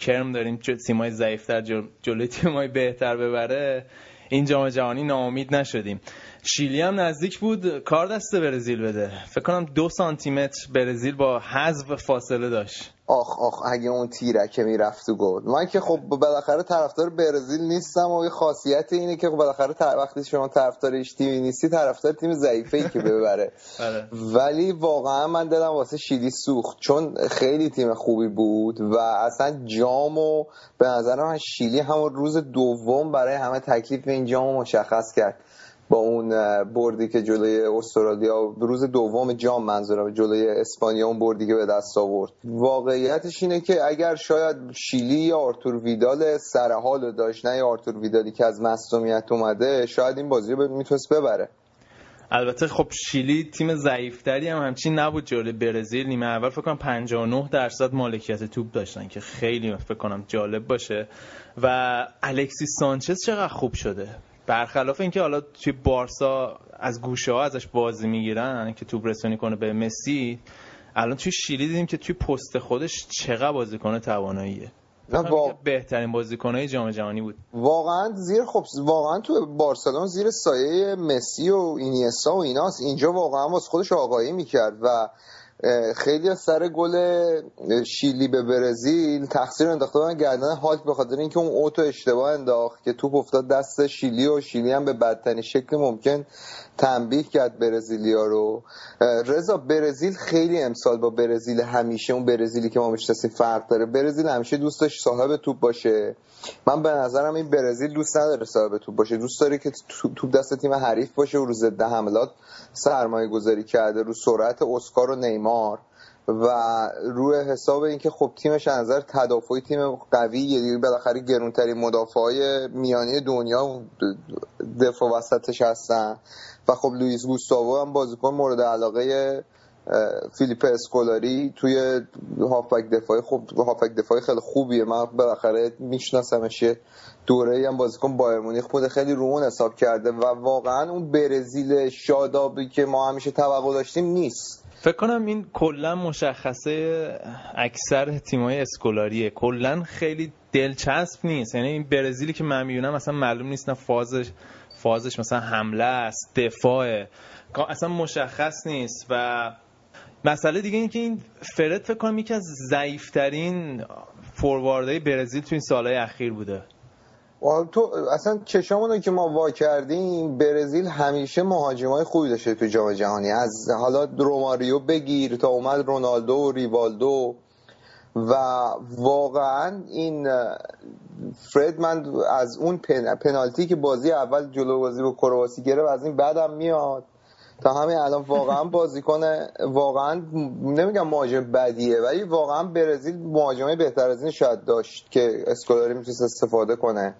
کرم داریم تیمای ضعیف تر جل... جلوی تیمای بهتر ببره. این جام جهانی ناامید نشدیم. شیلی هم نزدیک بود کار دست برزیل بده. فکر کنم دو سانتی متر برزیل با حذف فاصله داشت. آخ آخ اگه اون تیرکه می‌رفت تو گل. من که خب بالاخره طرفدار برزیل نیستم و خاصیت اینه که خب بالاخره وقتی شما طرفدار تیمی نیستی طرفدار تیم ضعیفه ای که ببره. آره. ولی واقعا من دلم واسه شیلی سوخت. چون خیلی تیم خوبی بود و اصلا جامو به نظر من شیلی همون روز دوم برای همه تکلیف این جامو مشخص کرد. با اون بردی که جلوی استرالیا روز دوم جام منظورم جلوی اسپانیا اون بردی که به دست آورد. واقعیتش اینه که اگر شاید شیلی یا آرتور ویدال سر حال داشت نه آرتور ویدالی که از مصومیت اومده شاید این بازی رو می‌تونست ببره. البته خب شیلی تیم ضعیفتری هم همچین نبود جلوی برزیل. نیمه اول فکر کنم 59 درصد مالکیت توپ داشتن که خیلی فکر کنم جالب باشه. و الکسی سانچز چقدر خوب شده؟ برخلاف اینکه حالا توی بارسا از گوشه ها ازش بازی می‌گیرن که توپ رسونی کنه به مسی الان توی شیلی دیدیم که توی پست خودش چقدر بازیکن تواناییه. واقع... بهترین بازیکنهای جام جهانی بود. واقعا زیر خب واقعا تو بارسلون زیر سایه مسی و اینیستا و ایناست. اینجا واقعا واسه خودش آقایی می‌کرد و خیلی سر گل شیلی به برزیل تقصیر انداخته بودن گردن هالک به خاطر اینکه اون اوتو اشتباه انداخت که توپ افتاد دست شیلی و شیلی هم به بدترین شکل ممکن تنبیه کرد برزیلیا رو. رضا برزیل خیلی امسال با برزیل همیشه اون برزیلی که ما می‌شناسیم فرق داره. برزیل همیشه دوست داشت صاحب توپ باشه. من به نظرم این برزیل دوست نداره صاحب توپ باشه. دوست داره که توپ دست تیم حریف باشه و رو ضد حملات سرمایه گذاری کرده رو سرعت اسکار و نیمار و روی حساب اینکه خب تیمش از نظر تدافعی تیم قوی یه بالاخره گرونترین مدافع میانی دنیا دفاع وسطش هستن. و خب لوئیس گوستاوو هم بازیکن مورد علاقه فیلیپ اسکولاری توی هافبک دفاعی. خوب هافبک دفاعی خیلی خوبیه. من بالاخره میشناسمش دوره هم بازیکن بایر مونیخ بوده. خیلی رومون حساب کرده و واقعا اون برزیل شادابی که ما همیشه توقع داشتیم نیست. فکر کنم این کلا مشخصه اکثر تیمای اسکولاریه. کلا خیلی دلچسب نیست. یعنی این برزیلی که من می‌بینم اصلا معلوم نیست نه فازش فازش مثلا حمله است دفاع اصلا مشخص نیست و مسئله دیگه این که این فرد فکر کنم یکی از ضعیفترین فورواردهای برزیل تو این سالهای اخیر بوده. تو اصلا چشامونو که ما وا کردیم برزیل همیشه مهاجمای خوبی داشته تو جام جهانی. از حالا روماریو بگیر تا اومد رونالدو و ریوالدو. و واقعا این فرد من از اون پنالتی که بازی اول جلو بازی با کرواسی گرفت از این بعدم میاد. تا همین الان واقعا بازیکن واقعا نمیگم مهاجم بدیه ولی واقعا برزیل مهاجمه بهتر از این شاید داشت که اسکولاری می‌تونست استفاده کنه.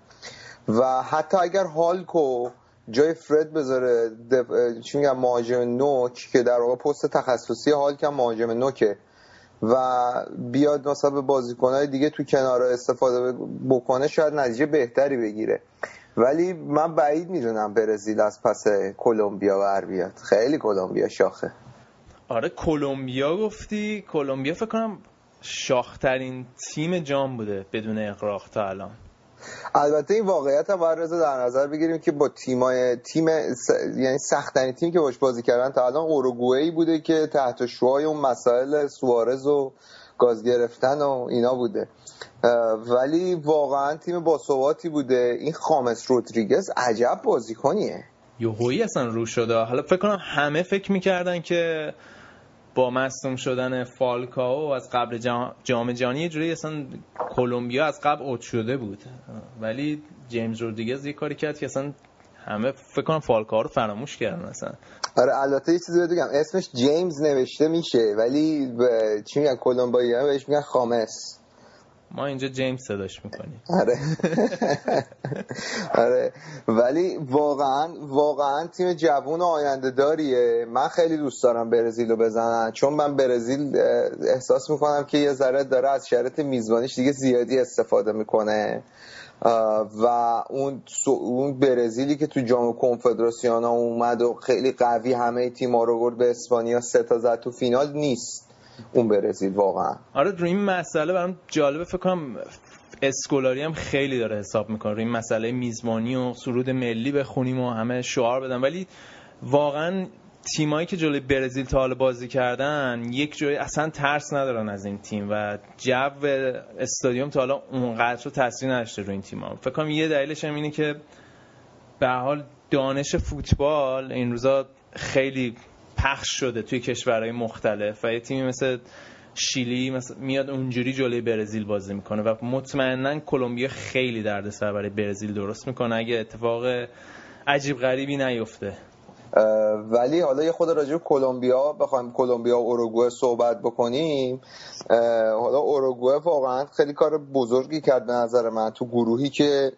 و حتی اگر هالکو جای فرد بذاره. چی میگم مهاجم نوک که در واقع پست تخصصی هالک هم مهاجم نوکه و بیاد مثلا به بازیکنهای دیگه تو کنار استفاده بکنه شاید نتیجه بهتری بگیره. ولی من بعید می‌دونم برزیل از پس کلمبیا ور بیاد. خیلی کلمبیا شاخه. آره کلمبیا گفتی. کلمبیا فکر کنم شاخترین تیم جام بوده بدون اقراق تا الان. البته این واقعیت هم باید در نظر بگیریم که با تیمای تیم س... یعنی سختترین تیم که باش بازی کردن تا الان اوروگوئه بوده که تحت شوهای اون مسائل سوارز و گاز گرفتن و اینا بوده. ولی واقعا تیم باثباتی بوده. این خامس رودریگز عجب بازیکنیه. یوهویی اصلا رو شده. حالا فکر کنم همه فکر می‌کردن که با مصدوم شدن فالکاو از قبل جام جهانی جوری اصلا کلمبیا از قبل اوت شده بود. ولی جیمز رودریگز یه کاری کرد که اصلا همه فکر کنم فالکاو رو فراموش کردن اصلا. آره البته یه چیزی بگم. اسمش جیمز نوشته میشه ولی. چی میگن؟ کلمبیا بهش میگن خامس. ما اینجا جیمز صداش می‌کنیم. آره. آره. ولی واقعا واقعا تیم جوون آینده داریه. من خیلی دوست دارم برزیل رو بزنن. چون من برزیل احساس می‌کنم که یه ذره داره از شرط میزبانیش دیگه زیادی استفاده می‌کنه. و اون اون برزیلی که تو جام کنفدراسیون اومد و خیلی قوی همه تیم‌ها رو برد به اسپانیا سه تا زد تو فینال نیست. اون برزیل واقعا. آره روی این مسئله برام جالبه. فکر کنم اسکولاری هم خیلی داره حساب می‌کنه. روی این مسئله میزبانی و سرود ملی بخونیم و همه شعار بدن. ولی واقعا تیمایی که جلوی برزیل تا حالا بازی کردن یک جای اصلا ترس ندارن از این تیم و جو استادیوم تا حالا اونقدر رو تاثیر نداشته روی این تیم ها فکر کنم یه دلیلش هم اینه که به حال دانش فوتبال این روزا خیلی پخش شده توی کشورهای مختلف و یه تیمی مثل شیلی مثل میاد اونجوری جلوی برزیل بازی می‌کنه و مطمئنا کلمبیا خیلی دردسر برای برزیل درست می‌کنه. اگه اتفاق عجیب غریبی نیفته. ولی حالا یه خود راجع کلمبیا بخوایم کلمبیا و اروگوئه صحبت بکنیم. حالا اروگوئه واقعا خیلی کار بزرگی کرد به نظر من تو گروهی که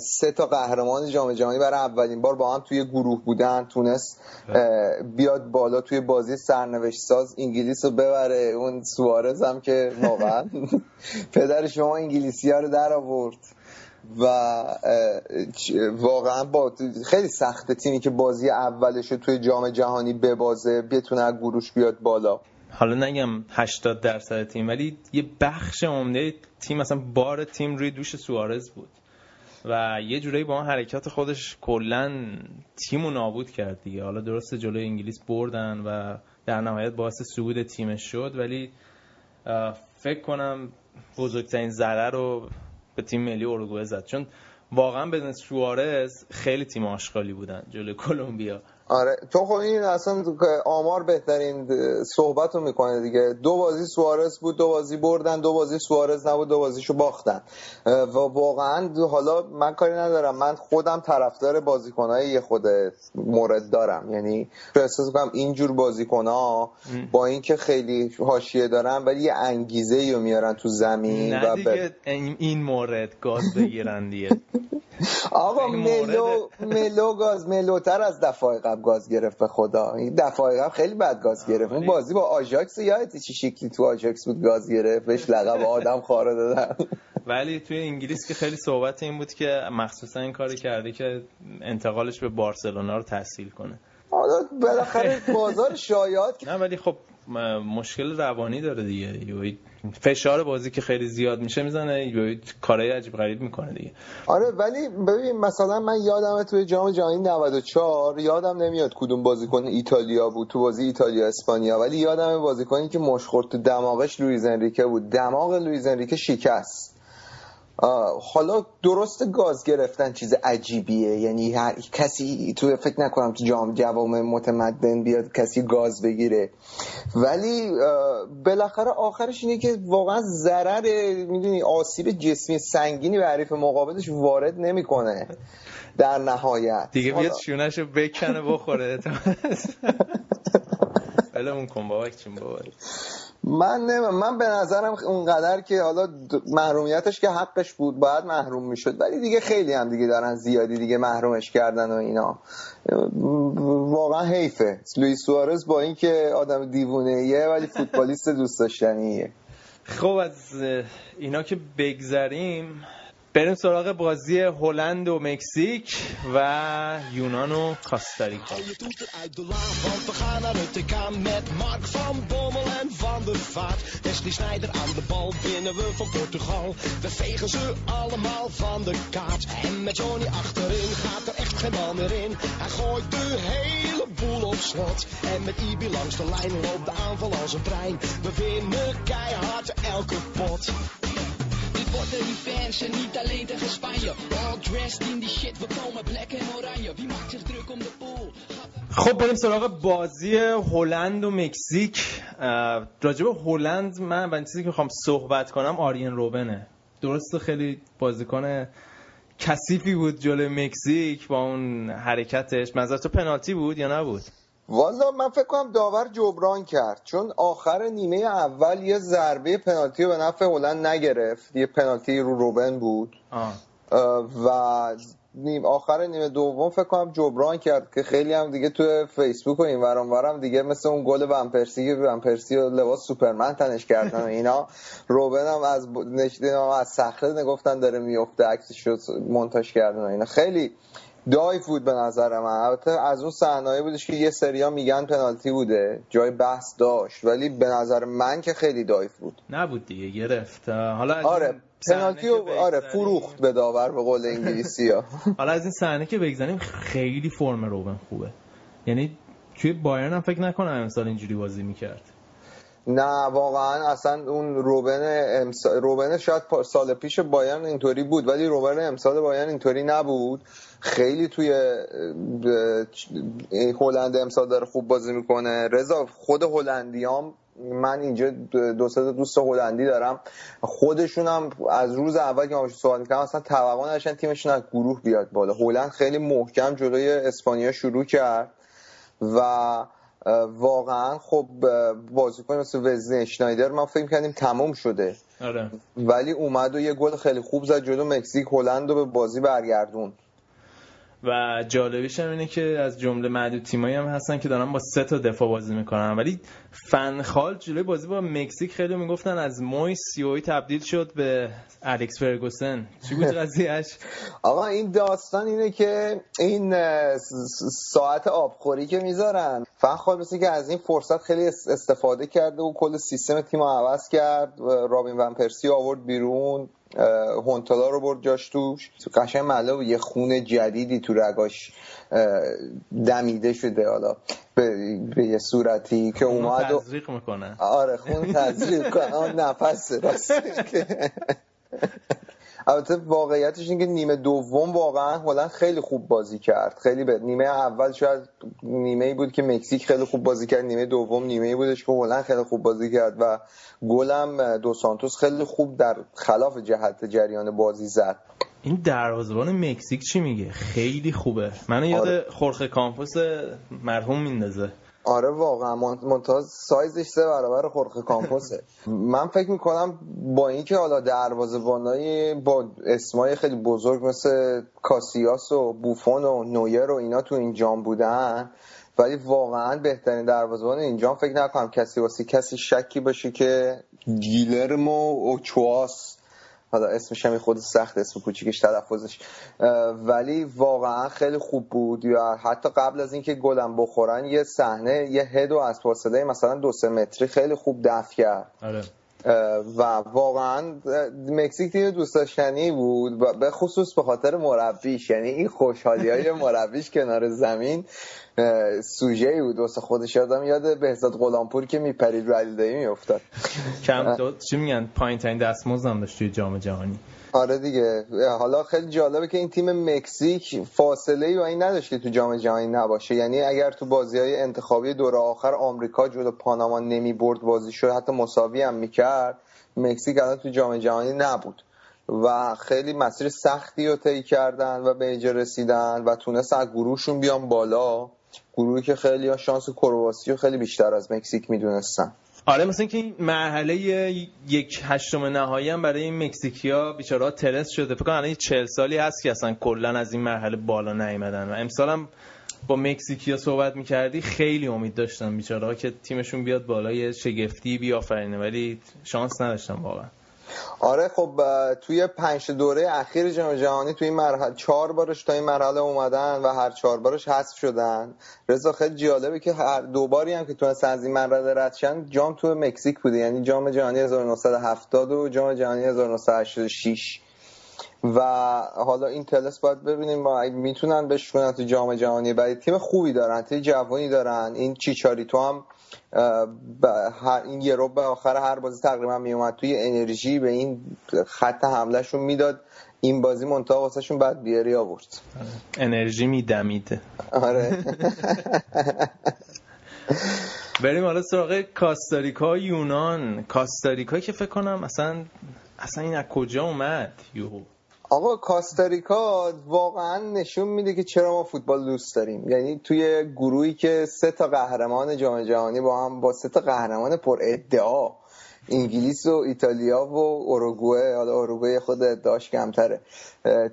سه تا قهرمان جام جهانی برای اولین بار با هم توی گروه بودن. تونست بیاد بالا توی بازی سرنوشت ساز انگلیس رو ببره. اون سوارز هم که واقعا پدر شما انگلیسی ها رو در آورد. و واقعا با خیلی سخته تیمی که بازی اولش رو توی جام جهانی ببازه بتونه از گروش بیاد بالا. حالا نگم 80 درصد تیم ولی یه بخش عمده تیم مثلا بار تیم روی دوش سوارز بود. و یه جورایی با اون حرکات خودش کلا تیمو نابود کرد دیگه. حالا درسته جلوی انگلیس بردن و در نهایت باعث صعود تیمش شد ولی فکر کنم بزرگترین ضرر رو به تیم ملی اروگوئه زد. چون واقعا بدون سوارز خیلی تیم آشغالی بودن جلوی کلمبیا. آره. تو خب این اصلا آمار بهترین صحبت رو می‌کنه دیگه. دو بازی سوارز بود دو بازی بردن دو بازی سوارز نبود دو بازیشو باختن. و واقعا حالا من کاری ندارم. من خودم طرفدار بازیکنهای یه خود مورد دارم. یعنی احساس کنم اینجور بازیکنها با اینکه خیلی حاشیه دارن ولی یه انگیزه رو میارن تو زمین نه دیگه این مورد گاز بگیرن دیگه. آقا ملو ملو گاز ملوتر از دفعه قبل. گاز گرفت به خدا. این دفعه قبل خیلی بد گاز گرفت. اون بازی با آژاکس یادتی چی شکلی تو آژاکس بود گاز گرفت بهش لقب آدم خاره دادن. ولی توی انگلیس که خیلی صحبت این بود که مخصوصا این کاری کرده که انتقالش به بارسلونا رو تسهیل کنه. حالا بالاخره بازار شایعات نه ولی خب مشکل روانی داره دیگه. فشار بازی که خیلی زیاد میشه می‌زنه کارهای عجیب غریب می‌کنه دیگه. آره ولی ببین مثلا من یادم توی جام جهانی 94 یادم نمیاد کدوم بازیکن ایتالیا بود تو بازی ایتالیا اسپانیا. ولی یادم بازیکنی که مشت خورد تو دماغش لویز انریکه بود. دماغ لویز انریکه شکست. حالا درست گاز گرفتن چیز عجیبیه. یعنی هر کسی تو فکر نکنم تو جام جوام متمدن بیاد کسی گاز بگیره. ولی بالاخره آخرش اینه که واقعا ضرر می‌دونی آسیب جسمی سنگینی به حریف مقابلش وارد نمی‌کنه. در نهایت. دیگه بیاد شونشو بکنه بخوره. ولمون کن بابا چیم بابا. من نه من به نظرم اونقدر که حالا محرومیتش که حقش بود باید محروم می‌شد. ولی دیگه خیلی هم دیگه دارن زیادی دیگه محرومش کردن و اینا. واقعا حیفه. لوئیس سوارز با اینکه آدم دیوونه یه ولی فوتبالیست دوست داشتنیه. خب از اینا که بگذریم بریم سراغ بازی هلند و مکزیک و یونان و کاستاریکا Je doet het uit de laan, want we gaan naar het TK met Mark van Bommel en Van der Vaart. Wesley Sneijder aan de bal, winnen we van Portugal. We vegen ze allemaal van de kaart. En met Johnny achterin gaat er echt geen bal meer in. Hij gooit de hele boel op slot. En met Ibi langs de lijn loopt de aanval als een trein. We winnen keihard elke pot. Wordt de revanche, niet alleen tegen Spanje. All dressed in die shit, we komen black en oranje. Wie maakt zich druk om de pool? خب بریم سراغ بازی هلند و مکزیک راجب هلند من اولین چیزی که می‌خوام صحبت کنم آرین روبنه درسته خیلی بازیکن کثیفی بود جلوی مکزیک با اون حرکتش منظر تو پنالتی بود یا نبود والا من فکر کنم داور جبران کرد چون آخر نیمه اول یه ضربه پنالتی به نفع هلند نگرفت. یه پنالتی رو روبن بود. آه. و نیم آخر نیمه دوم فکر کنم جبران کرد که خیلی هم دیگه تو فیسبوک و این ورام ورم دیگه مثل اون گل ومپرسی که ومپرسی و لباس سوپرمن تنش کردن و اینا. روبن هم از نشدین از صخره نگفتن داره میفته عکسش شد مونتاژ کردن و اینا. خیلی دایف بود به نظر من. البته از اون صحنه‌ای بودش که یه سریا میگن پنالتی بوده. جای بحث داشت. ولی به نظر من که خیلی دایف بود. نبود دیگه گرفت. حالا از آره پنالتی رو آره فروخت به داور به قول انگلیسی ها. حالا از این صحنه که بگذاریم خیلی فرم روبن خوبه. یعنی توی بایرن هم فکر نکنم امسال اینجوری بازی می‌کرد. نه واقعا اصلا اون روبن امسال روبن شاید سال پیش بایرن اینطوری بود. ولی روبن امسال بایرن اینطوری نبود. خیلی توی هلند امسال داره خوب بازی می‌کنه. رضا خود هلندیام من اینجا دو سه دوست هلندی دارم. خودشون هم از روز اول که باشون صحبت می‌کردم اصلا توقع نداشتن تیمشون از گروه بیاد بالا. هلند خیلی محکم جلوی اسپانیا شروع کرد و واقعا خب بازیکن مثل وزنی اشنایدر ما فکر کردیم تمام شده. آره. ولی اومد و یه گل خیلی خوب زد جلو مکزیک هلند رو به بازی برگردون و جالبیش هم اینه که از جمله معدود تیمایی هم هستن که دارن با سه تا دفاع بازی می‌کنن. ولی فنخال جلوی بازی با مکزیک خیلی می‌گفتن از موی سیوی تبدیل شد به الکس فرگوسن. چی بود قضیهش آقا این داستان اینه که این ساعت آبخوری که می‌ذارن فخال مثل که از این فرصت خیلی اس- استفاده کرده و کل سیستم تیم عوض کرد رابین ون پرسی آورد بیرون. هونتالا رو برد جاش توش. قشنگ معلومه بود یه خون جدیدی تو رگاش دمیده شده. حالا به, به یه صورتی که اومد و تزریق می‌کنن آره خون تزریق کنه نفس راست. البته واقعیتش اینه که نیمه دوم واقعا هلند خیلی خوب بازی کرد. خیلی به نیمه اول شاید نیمه ای بود که مکزیک خیلی خوب بازی کرد. نیمه دوم نیمه ای بودش که هلند خیلی خوب بازی کرد و گلم دو سانتوس خیلی خوب در خلاف جهت جریان بازی زد. این دروازه‌بان مکزیک چی میگه؟ خیلی خوبه. منو یاد آره. خورخه کامپوس مرحوم میندازه. آره واقعا. ممتاز سایزش سه برابر خورخه کامپوسه. من فکر می‌کنم با اینکه حالا دروازه‌بانای با اسمای خیلی بزرگ مثل کاسیاس و بوفون و نویر و اینا تو این جام بودن ولی واقعا بهترین دروازه‌بان این جام فکر نکنم کسی واسه کسی شکی باشه که گیلرمو اوچواس حالا اسمش هم خود سخت اسم کوچیکش تلفظش. ولی واقعا خیلی خوب بود. یا حتی قبل از اینکه گلم بخورن یه صحنه یه هدو از فاصله مثلا دو سه متری خیلی خوب دفع کرد. آره. و واقعا مکزیک تیم دوست داشتنی بود و به خصوص به خاطر مربیش. یعنی این خوشحالی های مربیش کنار زمین سوژه ای بود. واسه خودش یادم یاد بهزاد غلامپور که میپرید رو علیدایی میافتاد. کم چی میگن؟ پایین ترین دستمزد هم داشت توی جام جهانی. آره دیگه. حالا خیلی جالبه که این تیم مکزیک فاصله ای با این نداشت که تو جام جهانی نباشه. یعنی اگر تو بازی های انتخابی دور آخر آمریکا جلو پاناما نمی برد بازی شد حتی مساوی هم می‌کرد مکزیک الان تو جام جهانی نبود. و خیلی مسیر سختی رو طی کردن و به اینجا رسیدن و تونست از گروهشون بیان بالا. گروهی که خیلی شانس کرواسی رو خیلی بیشتر از مکزیک می‌دونستن. آره مثل اینکه این مرحله یک هشتم نهایی هم برای این مکزیکیا بیچاره ترس شده. فکر کنم الان 40 سالی هست که اصلا کلا از این مرحله بالا نیومدن و امسال هم با مکزیکیا صحبت می‌کردی خیلی امید داشتن بیچاره که تیمشون بیاد بالا یه شگفتی بیافرینه ولی شانس نداشتن واقعا. آره خب توی پنج دوره اخیر جام جهانی توی این مرحله چهار بارش تا این مرحله اومدن و هر چهار بارش حذف شدن. رضا خیلی جالبه که هر دو باری هم که تونستن از این مرحله رد شن جام تو مکزیک بوده یعنی جام جهانی 1970 و جام جهانی 1986 و حالا این تلس باید ببینیم ما می‌تونن بشونن تو جام جهانی. بعد تیم خوبی دارن تیم جوانی دارن. این چیچاریتو هم اه، ب- هر این یه رو به آخر هر بازی تقریبا میومد توی انرژی به این خط حملهشون می‌داد. این بازی منتها واسهشون بعد بیاری آورد. انرژی میدمید. آره. بریم حالا سراغ کاستاریکا یونان. کاستاریکا که فکر کنم اصلا اصلا این از کجا اومد؟ یوهو آقا کاستاریکا واقعا نشون میده که چرا ما فوتبال دوست داریم. یعنی توی گروهی که سه تا قهرمان جام جهانی با هم با سه تا قهرمان پر ادعا انگلیس و ایتالیا و اوروگوئه حالا اوروگوئه خود ادعاش کمتره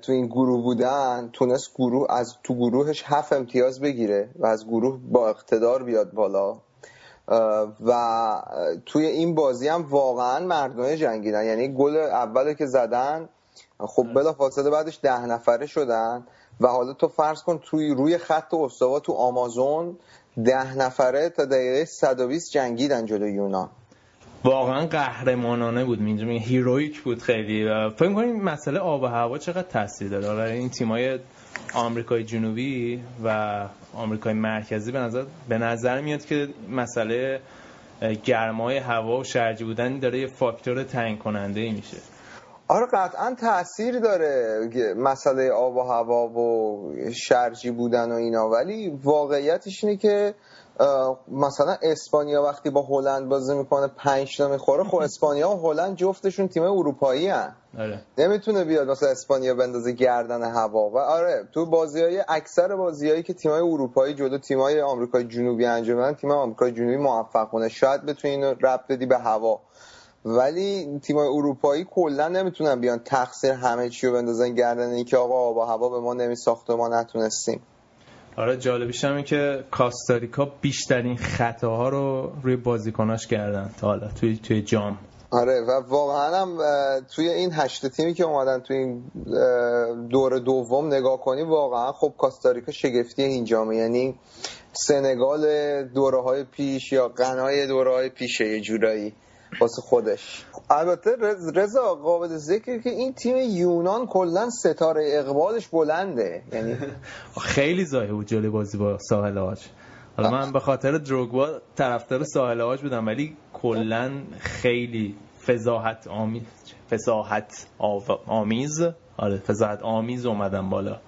تو این گروه بودن تونست گروه از تو گروهش هفت امتیاز بگیره و از گروه با اقتدار بیاد بالا. و توی این بازی هم واقعا مردمه جنگیدن. یعنی گل اول که زدن خب بلا فاصله بعدش ده نفره شدن و حالا تو فرض کن توی روی خط استوا تو آمازون ده نفره تا دقیقه 120 جنگیدن جلو یونان. واقعا قهرمانانه بود. اینجا میگه هیرویک بود خیلی و فکر کنیم مسئله آب و هوا چقدر تاثیر داره؟ این تیمای آمریکای جنوبی و آمریکای مرکزی به نظر به نظر میاد که مسئله گرمای هوا و شرجی بودن داره یه فاکتور تعیین کننده ای میشه. آره قطعا تاثیر داره مسئله آب و هوا و شرجی بودن و اینا ولی واقعیتش اینه که مثلا اسپانیا وقتی با هلند بازی می‌کنه پنج تا می‌خوره خب اسپانیا و هلند جفتشون تیم اروپایی هن. آره. نمی‌تونه بیاد مثلا اسپانیا بندازه گردن هوا و آره تو بازی های اکثر بازیهایی که تیمای اروپایی جلو تیمای آمریکای جنوبی انجام میدن تیمای آمریکای جنوبی موفق کنه شاید بتونی اینو ربط بدی به هوا ولی تیمای اروپایی کلا نمی‌تونن بیان تقصیر همه چی رو بندازن گردن اینکه آقا آب و هوا به ما نمیساخت و ما نتونستیم. آره جالبیش همه که کاستاریکا بیشترین خطاها رو روی بازیکناش کردن تا حالا توی توی جام. آره و واقعا هم توی این هشت تیمی که اومدن توی این دور دوم نگاه کنی واقعا خب کاستاریکا شگفتی این جامعه یعنی سنگال دوره های پیش یا قنای دوره های پیشه یه جورایی. واسه خودش. البته رضا قابل ذکر که این تیم یونان کلا ستاره اقبالش بلنده. یعنی خیلی زایه بود جلوی بازی با ساحل آج. حالا من به خاطر دروگبا طرفدار ساحل آج بودم ولی کلا خیلی فضاحت آمیز فضاحت آمیز. آره فضاحت آمیز اومدن بالا.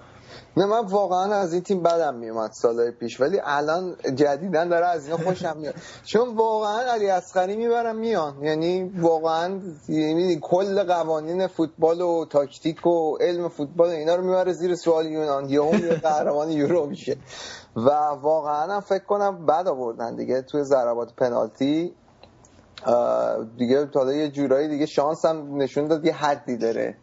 نه من واقعا از این تیم بدم میومد سالهای پیش ولی الان جدیدا داره از اینا خوشم میاد. چون واقعا علی اصغری می‌برم میان. یعنی واقعا یعنی کل قوانین فوتبال و تاکتیک و علم فوتبال اینا رو می‌بره زیر سوال یونان. یهو یه قهرمان یورو میشه. و واقعا هم فکر کنم بد آوردن دیگه توی ضربات پنالتی. دیگه تا یه جورایی دیگه شانس هم نشون داد یه حدی داره.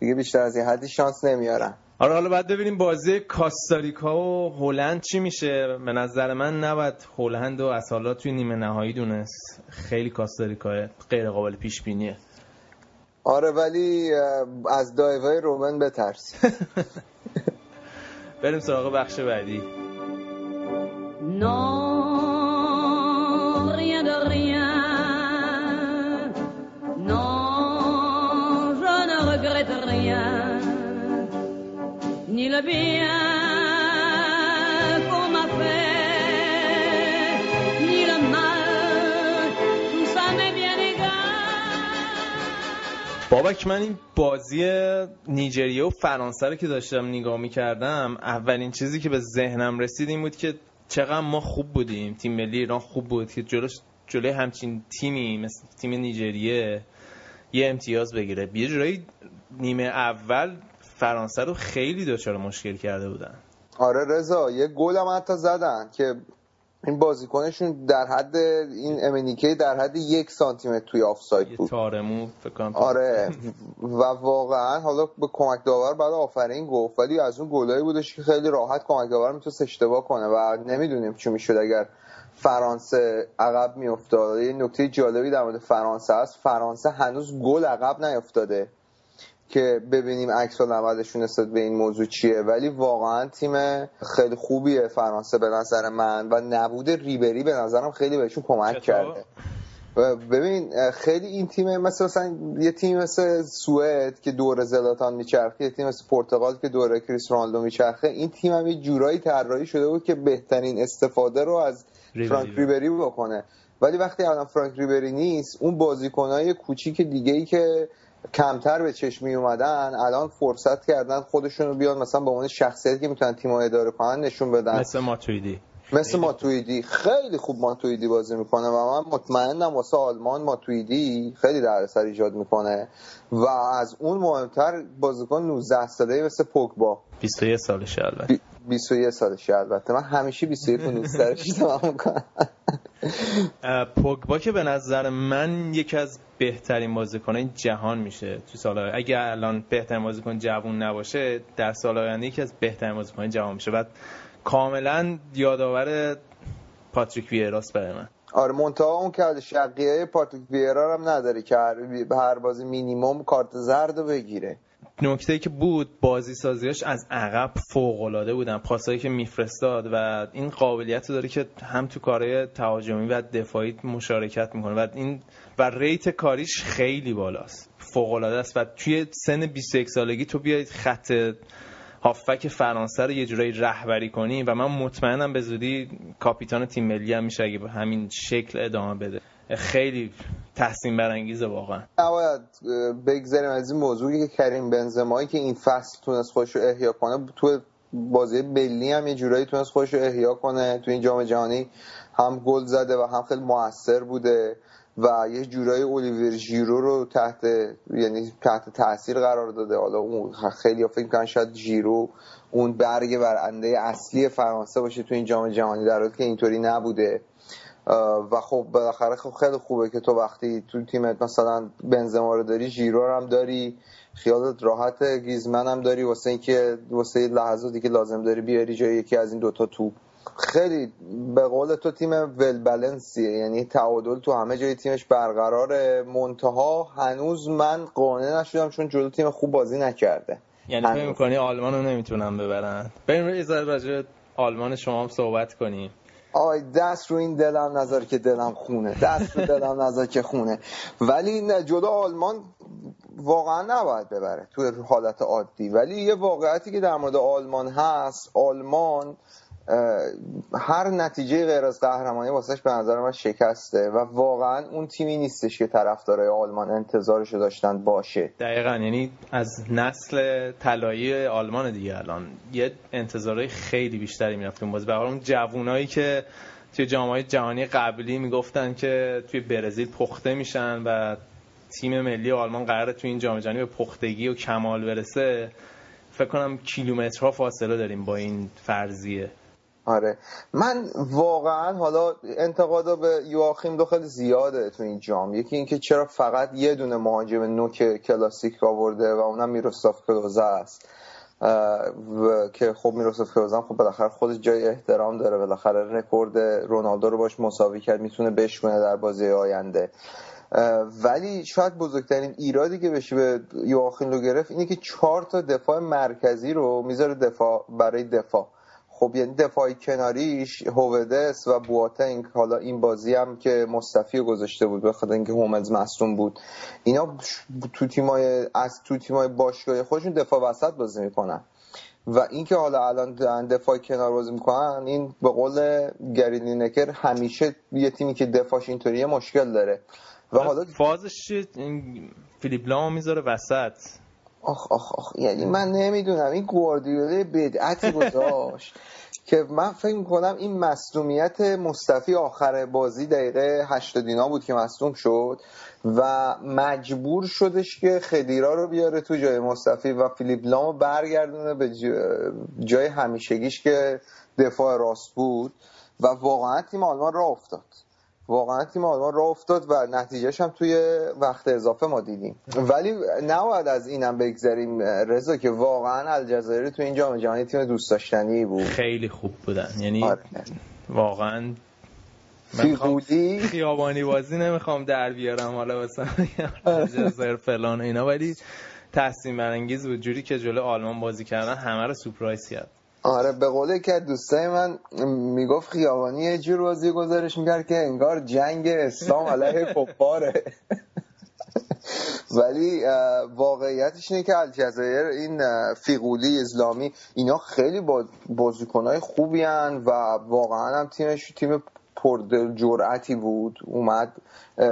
دیگه بیشتر از یه حدی شانس نمیارن. آره حالا بعد ببینیم بازی کاستاریکا و هلند چی میشه. به نظر من نباید هلند و اصالا توی نیمه نهایی دونست. خیلی کاستاریکا غیر قابل پیش بینیه. آره ولی از دایوهای رومن بترس. بریم سراغ بخش بعدی. Non, rien de rien. Non, je ne regrette rien. Ni fait, ni mal. بابک من این بازی نیجریه و فرانسه رو که داشتم نگاه می‌کردم اولین چیزی که به ذهنم رسید این بود که چقدر ما خوب بودیم تیم ملی ایران خوب بود که جلوش جلوی همچین تیمی مثل تیم نیجریه یه امتیاز بگیره یه جورایی نیمه اول فرانسه رو خیلی دچار مشکل کرده بودن. آره رضا یه گل هم حتی زدن که این بازیکنشون در حد این امنیکی در حد یک سانتی متر توی آفساید یه بود. تارمو فکر آره. و واقعا حالا به کمک داور بعد آفرین گفت ولی از اون گلایی بودش که خیلی راحت کمک داور می‌تونست اشتباه کنه و نمی‌دونیم چی می‌شد اگر فرانسه عقب میافتاد. یه نکته جالبی در مورد فرانسه است. فرانسه هنوز گل عقب نیافتاده. که ببینیم عکس العملشون نسبت به این موضوع چیه ولی واقعا تیم خیلی خوبیه فرانسه به نظر من و نبود ریبری به نظرم خیلی بهشون کمک چطور؟ کرده و ببین خیلی این تیم مثل مثلا یه تیم مثل سوئد که دور زلاتان میچرخه یه تیم مثل پرتغال که دور کریس رونالدو میچرخه این تیم هم یه جورایی طراحی شده بود که بهترین استفاده رو از ریبری فرانک. ریبری بکنه ولی وقتی الان فرانک ریبری نیست اون بازیکنهای کوچیک دیگه ای که کمتر به چشم می اومدن الان فرصت کردن خودشون رو بیان مثلا به عنوان شخصیتی که می‌تونن تیم اداره کنن نشون بدن. مثل ماتویدی. مثل ماتویدی. خیلی خوب ماتویدی بازی می‌کنه و من مطمئنم واسه آلمان ماتویدی خیلی دردسر ایجاد می‌کنه. و از اون مهمتر بازیکن 19 ساله مثل پوگبا. 21 سالشه البته. 21 سالشه البته من همیشه 21 و 19 تمام می‌کنم. پوگبا که به نظر من یکی از بهترین بازیکنان جهان میشه تو سال اگه الان بهترین بازیکن جوون نباشه در سال آینده یکی از بهترین بازیکن جهان میشه. بعد کاملا یادآور پاتریک ویراس برای من. آره منتها اون که شقیه پاتریک ویرا هم نداره که هر بازی مینیمم کارت زرد رو بگیره. نکته که بود بازی سازیاش از عقب فوق العاده بودن. پاسایی که میفرستاد و این قابلیت رو داره که هم تو کارهای تهاجمی و دفاعی مشارکت می‌کنه و این و ریت کاریش خیلی بالاست. فوق العاده است و توی سن 21 سالگی تو بیاید خط هافک فرانسه رو یه جورایی رهبری کنی و من مطمئنم به زودی کاپیتان تیم ملی هم میشه اگه به همین شکل ادامه بده. خیلی تحسین برانگیزه واقعا. نباید بگذاریم از این موضوعی که کریم بنزمایی که این فصل تونست خودش رو احیا کنه تو بازی بلی هم یه جورایی تونست خودش رو احیا کنه. تو این جام جهانی هم گل زده و هم خیلی موثر بوده. و یه جورایی اولیور ژیرو رو تحت یعنی تحت تاثیر قرار داده. حالا اون خیلی فکر کنن شاید ژیرو اون برگ برنده اصلی فرانسه باشه تو این جام جهانی در حالی که اینطوری نبوده. و خب بالاخره خب خیلی خوبه که تو وقتی تو تیمت مثلا بنزما رو داری ژیرو رو هم داری خیالت راحت گیزمن هم داری واسه اینکه واسه لحظاتی که لازم داری بیاری جای یکی از این دوتا توپ. خیلی به قول تو تیم ول بالانسیه یعنی تعادل تو همه جای تیمش برقرار منتها هنوز من قانع نشدم چون جلو تیم خوب بازی نکرده. یعنی فکر می‌کنی آلمان رو نمی‌تونن ببرن؟ بریم یه ذره آلمان شما هم صحبت کنیم. آی دست رو این دلم نظر که دلم خونه. دست رو دلم نظر که خونه. ولی نه جلو آلمان واقعا نباید ببره تو حالت عادی. ولی یه واقعیتی که در مورد آلمان هست آلمان هر نتیجه غیر از قهرمانی واسش به نظر من شکسته و واقعا اون تیمی نیستش که طرفدارای آلمان انتظارش داشتن باشه. دقیقا یعنی از نسل طلایی آلمان دیگه الان یه انتظارهای خیلی بیشتری می‌رفتیم باز به اون جوونایی که توی جامعه جهانی قبلی می‌گفتن که توی برزیل پخته میشن و تیم ملی آلمان قراره توی این جام جهانی به پختگی و کمال برسه فکر کنم کیلومترها فاصله داریم با این فرضیه. آره. من واقعا حالا انتقادا به یواخیم دو خیلی زیاده تو این جام. یکی اینکه چرا فقط یه دونه مهاجم نوک کلاسیک آورده و اونم میروسلاف کلوزه است. و که خب میروسلاف کلوزه خب بالاخره خودش جای احترام داره. بالاخره رکورد رونالدو رو باش مساوی کرد می‌تونه بشکنه در بازی آینده. ولی شاید بزرگترین ایرادی که بشه به یواخیم رو گرفت اینه که چهار تا دفاع مرکزی رو می‌ذاره دفاع برای دفاع. خب یعنی دفاعی کناریش هوودس و بواتنگ حالا این بازی هم که مصطفی گذاشته بود بخاطر اینکه هوملز مصدوم بود. اینا تو تیمای از تو تیمای باشگاهی خودشون دفاع وسط بازی می‌کنن. و اینکه حالا الان دفاع کنار بازی می‌کنن این به قول گری لینکر همیشه یه تیمی که دفاعش اینطوریه مشکل داره. و حالا فازش فیلیپ لام می‌ذاره وسط. آخ آخ آخ. یعنی من نمی‌دونم این گواردیولا بدعتی گذاشت که من فکر می‌کنم این مصدومیت مصطفی آخر بازی دقیقه 80 اینا بود که مصدوم شد و مجبور شدش که خدیرا رو بیاره تو جای مصطفی و فیلیپ لامو برگردونه به جای همیشگیش که دفاع راست بود و واقعا تیم آلمان را افتاد. واقعا تیم آلمان را افتاد و نتیجهش هم توی وقت اضافه ما دیدیم. ولی نباید از اینم بگذاریم رضا که واقعا الجزایر تو این جام جهانی تیم دوست داشتنی بود. خیلی خوب بودن. یعنی آره. واقعا فیقودی خیابانی بازی نمی‌خوام در بیارم حالا مثلا الجزایر فلان اینا. ولی تحسین برانگیز بود. جوری که جلو آلمان بازی کردن همه رو سورپرایز کرد. آره به قول که دوستای من می‌گفت خیابانی یه جور بازی گزارش می‌کرد که انگار جنگ اسلام علیه کفاره. ولی واقعیتش اینه که الجزایر این فیقولی اسلامی اینا خیلی بازیکنهای خوبی هن و واقعا هم تیمش تیم پرد جرعتی بود اومد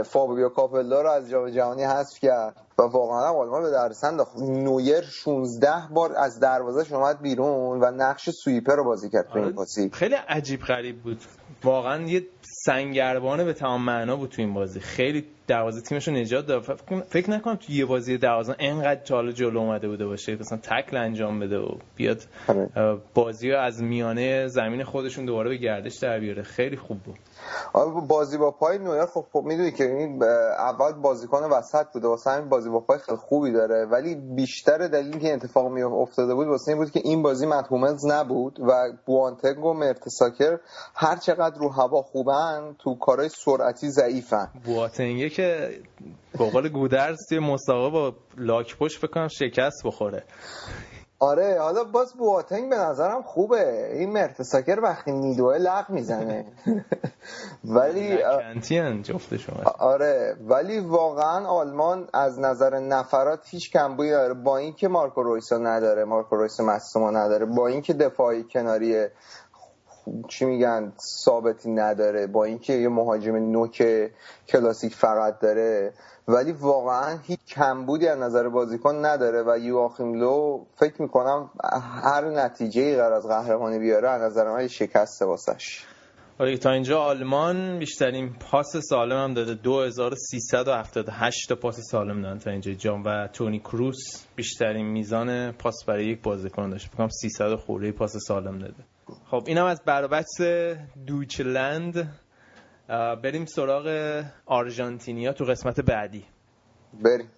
فابیو کاپلا رو از جام جهانی حذف کرد و واقعا آلمان به درس انداخت نویر 16 بار از دروازهش اومد بیرون و نقش سویپر رو بازی کرد تو این بازی. خیلی عجیب غریب بود. واقعا یه سنگربانه به تمام معنا بود تو این بازی. خیلی دروازه تیمش رو نجات داد. فکر- نکنم تو یه بازی دروازه انقدر حالا جلو اومده بوده باشه. مثلا تکل انجام بده و بیاد آره. بازی رو از میانه زمین خودشون دوباره به گردش در بیاره. خیلی خوب بود. آره بازی با پای نویر خب, خب می‌دونی که این اول بازیکن وسط بوده. واسه همین بازی با پای خیلی خوبی داره. ولی بیشتر دلیلی که اتفاق می افتاده بود واسه این بود که این بازی متهومنز نبود و بوانتنگ و مرتساکر هر چقدر رو هوا خوبن تو کارهای سرعتی ضعیفن. بواتنگه که به قول گودرز توی مسابقه با لاک پشت فکر کنم شکست بخوره. آره حالا باز بواتنگ به نظرم خوبه. این مرتساکر وقتی میدوه لغ می‌زنه. ولی کنتین جفتشون آره ولی واقعا آلمان از نظر نفرات هیچ کمبویی داره با اینکه مارکو رویسا نداره مارکو رویس مصوما نداره با اینکه دفاعی کناری چی میگن ثابتی نداره با اینکه یه مهاجم نوک کلاسیک فقط داره ولی واقعا هیچ کمبودی از نظر بازیکن نداره و یواخیم لو فکر می‌کنم هر نتیجه ای قرار از قهرمانی بیاره از نظر من یه شکسته واسش. آره تا اینجا آلمان بیشترین پاس سالم هم داده. 2378 تا پاس سالم دادن تا اینجا جام و تونی کروس بیشترین میزان پاس برای یک بازیکن داشت. کنم 300 خورده پاس سالم داده. خب اینم از برابکس دویچلند. بریم سراغ آرژانتینیا تو قسمت بعدی. بریم.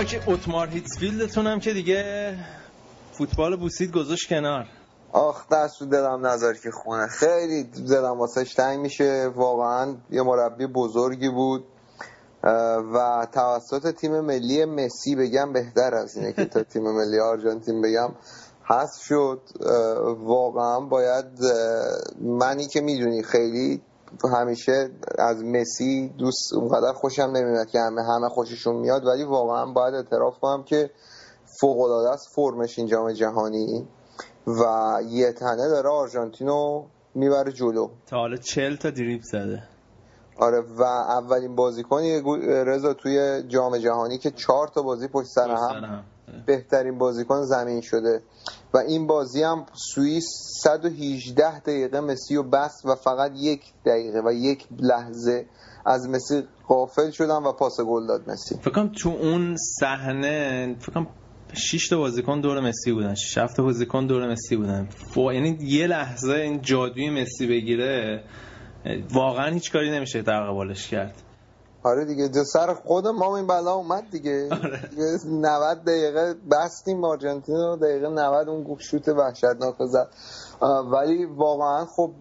بابا که اتمار هیتسفیلدتون هم که دیگه فوتبال بوسید گذاشت کنار. آخ دست تو دلم نذار که خونه. خیلی دلم واسش تنگ میشه. واقعا یه مربی بزرگی بود. و توسط تیم ملی مسی بگم بهتر از اینه که تا تیم ملی آرژانتین بگم حذف شد. واقعا باید منی که می‌دونی خیلی همیشه از مسی دوست اونقدر خوشم نمیاد که همه همه خوششون میاد ولی واقعا باید اعتراف کنم که فوق العاده است فرمش این جام جهانی و یه تنه داره آرژانتینو می‌بره جلو تا حالا 40 تا دریبل زده آره و اولین بازیکنی رضا توی جام جهانی که چهار تا بازی پشت سر هم. بهترین بازیکن زمین شده. و این بازی هم سوئیس 118 دقیقه مسی رو بست و فقط یک دقیقه و یک لحظه از مسی غافل شدن و پاس گل داد مسی. فکر کنم تو اون صحنه فکر کنم 6 تا بازیکن دور مسی بودن 6 7 تا بازیکن دور مسی بودن. فو... یعنی یه لحظه این جادوی مسی بگیره واقعا هیچ کاری نمیشه در قبالش کرد. آره دیگه جو سر خود ما این بلا اومد دیگه. دیگه 90 دقیقه بستیم آرژانتین رو دقیقه 90 اون گفت شوت وحشتناک زد. ولی واقعا خب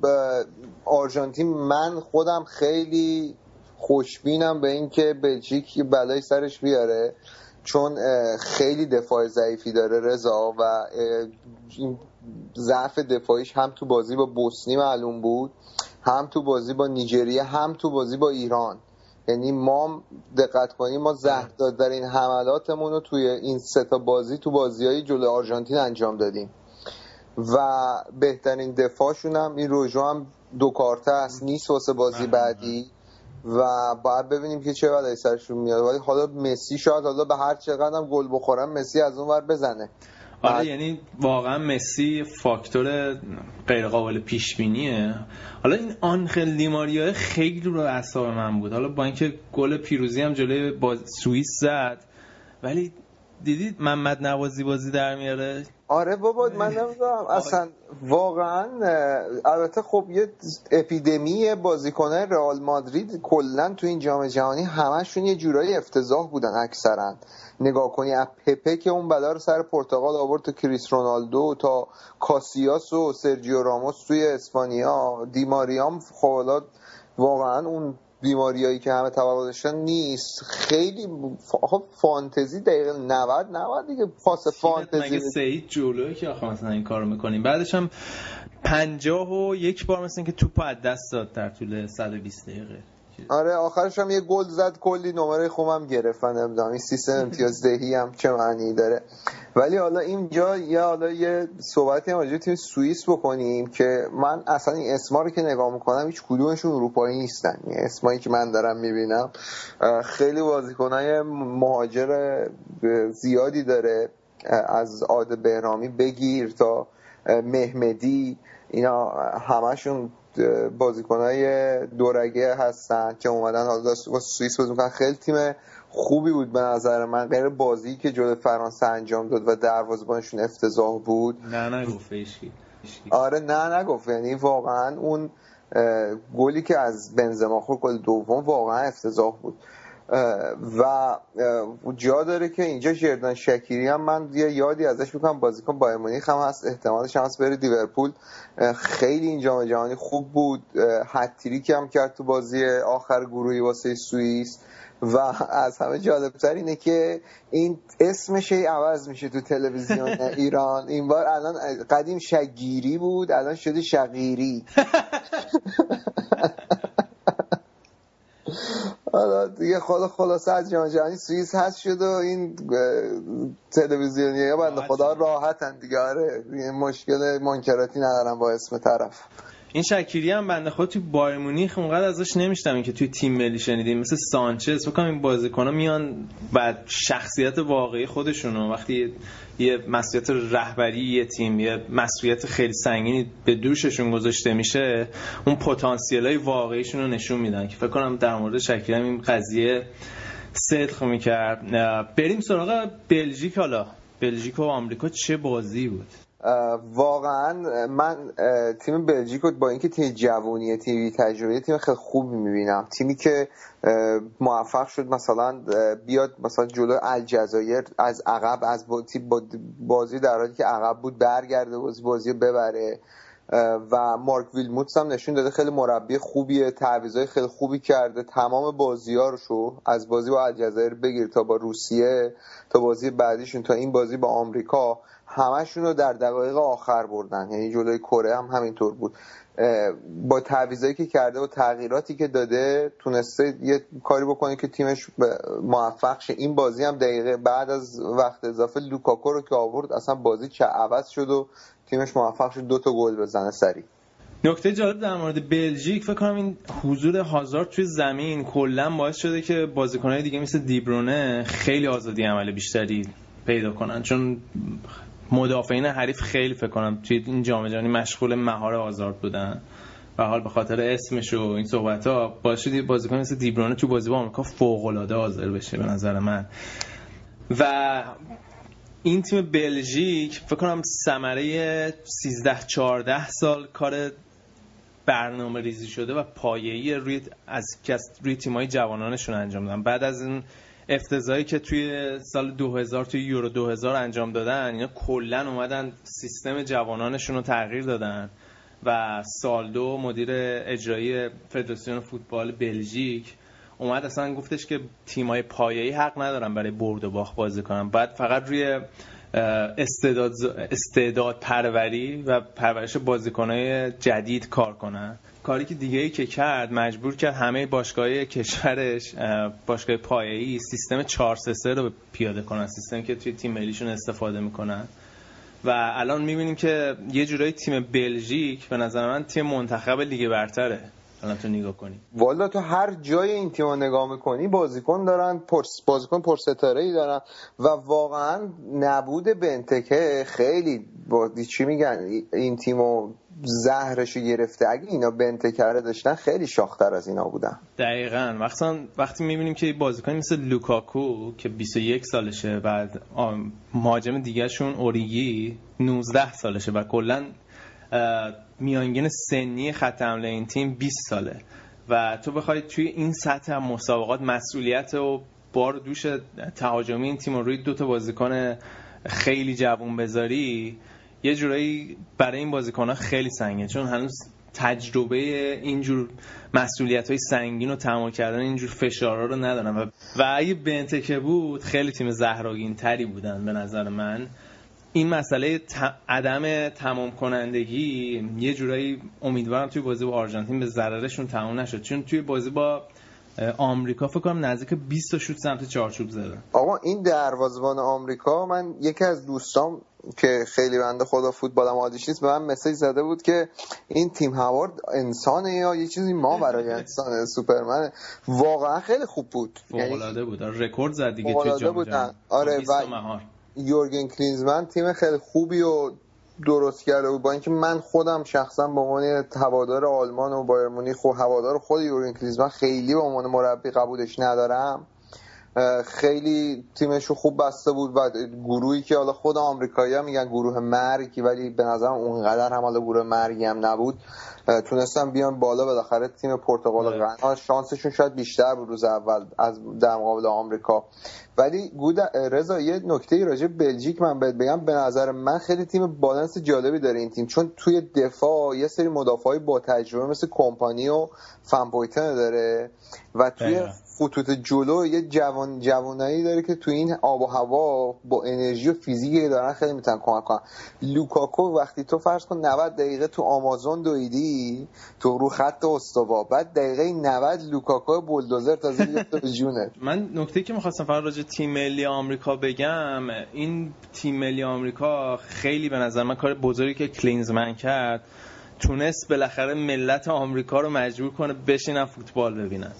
آرژانتین من خودم خیلی خوشبینم به اینکه بلژیک بلای سرش بیاره چون خیلی دفاع ضعیفی داره رضا و این ضعف دفاعیش هم تو بازی با بوسنی معلوم بود هم تو بازی با نیجریه هم تو بازی با ایران. یعنی ما دقت کنیم ما زهر در این حملاتمون رو توی این سه تا بازی تو بازی های جلو آرژانتین انجام دادیم. و بهترین دفاعشون هم این روژو هم دو کارته است. نیست واسه بازی بعدی. و باید ببینیم که چه بلایی سرشون میاد. ولی حالا مسی شاید حالا به هر چقدر هم گل بخورن مسی از اون ور بزنه. آره یعنی واقعا مسی فاکتور غیر قابل پیش بینیه حالا این آنخل دیماریا خیلی رو اعصاب من بود. حالا با اینکه گل پیروزی هم جلوی با سوئیس زد ولی دیدید محمد نوازی بازی در میاره؟ آره بابا من نمی‌دونم. اصلا واقعا البته خب یه اپیدمی بازیکنه رئال مادرید. کلا تو این جام جهانی همشون یه جورایی افتضاح بودن اکثرا. نگاه کنی از پپه که اون بلا رو سر پرتغال آورد تا کریس رونالدو تا کاسیاس و سرجیو راموس توی اسپانیا. دیماریام خب واقعا اون بیماریایی که همه توقع داشتن نیست. خیلی خب فانتزی دقیقه 90 90 دیگه. پاس فانتزی مگه سعید جلوی که آخه مثلا این کارو می‌کنیم. بعدش هم 50 و یک بار مثلا که توپ از دست داد در طول 120 دقیقه. آره آخرش هم یه گل زد کلی نمره خوبم گرفتن نمی‌دونم. این سیستم امتیاز دهی هم چه معنی داره. ولی حالا اینجا یه حالا یه صحبتی هم تیم سوئیس بکنیم که من اصلا این اسما رو که نگاه می‌کنم هیچ کدومشون اروپایی نیستن. این اسمایی که من دارم می‌بینم خیلی بازیکنای مهاجر زیادی داره. از عاد بهرامی بگیر تا مهمدی اینا همشون بازیکنهای دورگه هستن که اومدن حالا با سوئیس بازی می‌کنن. خیلی تیم خوبی بود به نظر من. غیر بازی که جلوی فرانسه انجام داد و دروازه‌بانشون افتضاح بود. نه نگفت آره نه نگفت. یعنی واقعا اون گلی که از بنزما خورد گل دوم واقعا افتضاح بود. و جا داره که اینجا جردن شکیری هم من یه یادی ازش می‌کنم. بازیکن بایر مونیخ هم هست احتمالش هم هست بره لیورپول. خیلی این جام جهانی خوب بود. هتریک هم کرد تو بازی آخر گروهی واسه سوئیس. و از همه جالبتر اینه که این اسمش عوض میشه تو تلویزیون ایران. این بار الان قدیم شگیری بود الان شده شقیری. حالا دیگه خدا خلاصه از جام جهانی سوئیس هست شد و این تلویزیونی ها بنده خدا راحتن دیگه. آره مشکل منکراتی ندارن با اسم طرف. این شکیری هم بنده خود توی بایر مونیخ اونقدر ازش نمیشتم که توی تیم ملی شنیدیم. مثل سانچز. فکر این بازیکن‌ها میان بعد شخصیت واقعی خودشونو. وقتی یه مسئولیت رهبری یه تیم یه مسئولیت خیلی سنگینی به دوششون گذاشته میشه اون پتانسیل های واقعیشون رو نشون میدن که فکر کنم در مورد هم این قضیه صدق می‌کرد. بریم سراغ بلژیک حالا. بلژیک و آمریکا چه بازی بود؟ واقعا من تیم بلژیک با اینکه تیم جوونیه تیم تجربه تیم خیلی خوبی می‌بینم. تیمی که موفق شد مثلا بیاد مثلا جلو الجزایر از عقب از بازی در حالی که عقب بود برگرده بازی بازی ببره. و مارک ویلموتس هم نشون داده خیلی مربی خوبیه تعویضای خیلی خوبی کرده. تمام بازی رو از بازی با الجزایر بگیر تا با روسیه تا بازی بعدیشون تا این بازی با آمریکا. همشون رو در دقایق آخر بردن. یعنی جلوی کره هم همینطور بود. با تعویضایی که کرده و تغییراتی که داده تونسته یه کاری بکنه که تیمش موفق شه. این بازی هم دقیقه بعد از وقت اضافه لوکاکو رو که آورد اصلا بازی چه عوض شد و تیمش موفق شد دو تا گل بزنه سری نکته جالب در مورد بلژیک فکر کنم این حضور هازارد توی زمین کلا باعث شده که بازیکنهای دیگه مثل دیبرونه خیلی آزادی عمل بیشتری پیدا کنن. چون مدافعین حریف خیلی فکر کنم توی این جام جهانی مشغول مهار آزارد بودن. و حال به خاطر اسمش و این صحبت ها باعث شد بازیکن مثل دیبرونه تو بازی با آمریکا فوق العاده حاضر بشه به نظر من. و این تیم بلژیک فکر کنم ثمره 13 14 سال کار برنامه ریزی شده و پایه‌ای روی از روی تیمای جوانانشون انجام دادن. بعد از این افتضاحی که توی سال 2000 توی یورو 2000 انجام دادن اینا کلا اومدن سیستم جوانانشون رو تغییر دادن و سال دو مدیر اجرایی فدراسیون فوتبال بلژیک اومد اصلا گفتش که تیمای پایه‌ای حق ندارن برای برد و باخت بازی کنن. بعد فقط روی استعداد, استعداد پروری و پرورش بازیکنهای جدید کار کنن کاری که دیگه ای که کرد مجبور کرد همه باشگاه کشورش باشگاه پایه‌ای سیستم 4 3 رو پیاده کنن سیستم که توی تیم ملیشون استفاده می‌کنن. و الان می‌بینیم که یه جورایی تیم بلژیک به نظر من تیم منتخب لیگ برتره. الان تو نگاه کنی. والا تو هر جای این تیم نگاه می‌کنی بازیکن دارن پرس بازیکن پرستاره ای دارن و واقعا نبود بنتکه خیلی با چی میگن این تیمو زهرش گرفته. اگه اینا بنتکره داشتن خیلی شاختر از اینا بودن. دقیقا. وقتی وقتی می‌بینیم که بازیکن مثل لوکاکو که 21 سالشه بعد مهاجم دیگهشون اوریگی 19 سالشه و کلا میانگین سنی خط حمله این تیم 20 ساله. و تو بخوای توی این سطح مسابقات مسئولیت و بار دوش تهاجمی این تیم رو روی دو تا بازیکن خیلی جوون بذاری یه جورایی برای این بازیکن‌ها خیلی سنگه چون هنوز تجربه اینجور مسئولیت های سنگین و تمام کردن اینجور فشارها رو ندارن. و, و اگه بنتکه بود خیلی تیم زهراگین تری بودن به نظر من. این مسئله عدم تمام کنندگی یه جورایی امیدوارم توی بازی با آرژانتین به ضررشون تمام نشد. چون توی بازی با آمریکا فکر کنم نزدیک 20 تا شوت سمت چارچوب زدن آقا این دروازه‌بان آمریکا من یکی از دوستام که خیلی بنده خدا فوتبالم عادیش نیست به من مسیج زده بود که این تیم هوارد انسانه یا یه چیزی ما برای انسان سوپرمن. واقعا خیلی خوب بود. یعنی بود. آره، رکورد زد دیگه توی جام آره و یورگن کلینزمن تیم خیلی خوبی و درست کرده بود. با اینکه من خودم شخصا به عنوان هوادار آلمان و بایر مونیخ و هوادار خود یورگن کلینزمن خیلی به عنوان مربی قبولش ندارم. خیلی تیمشو خوب بسته بود و گروهی که حالا خود آمریکایی ها میگن گروه مرگی ولی به نظرم اونقدر هم حالا گروه مرگی هم نبود. تونستم بیان بالا بالاخره تیم پرتغال و غنا آره. شانسشون شاید بیشتر بود روز اول از در مقابل آمریکا. ولی گود رضا یه نکته راجع بلژیک من بهت بگم. به نظر من خیلی تیم بالانس جالبی داره این تیم چون توی دفاع یه سری مدافعای با تجربه مثل کمپانی و فن بویتن داره و توی خطوط جلو یه جوان جوانایی داره که تو این آب و هوا با انرژی و فیزیکی دارن خیلی می‌تونن کمک کنن. لوکاکو وقتی تو فرض کن 90 دقیقه تو آمازون دویدی تو رو خط استوا بعد دقیقه 90 لوکاکو بولدوزر تازه گرفته به جونه. من نکته که می‌خواستم فقط راجع تیم ملی آمریکا بگم این تیم ملی آمریکا خیلی به نظر من کار بزرگی که کلینزمن کرد تونست بالاخره ملت آمریکا رو مجبور کنه بشینن فوتبال ببینن.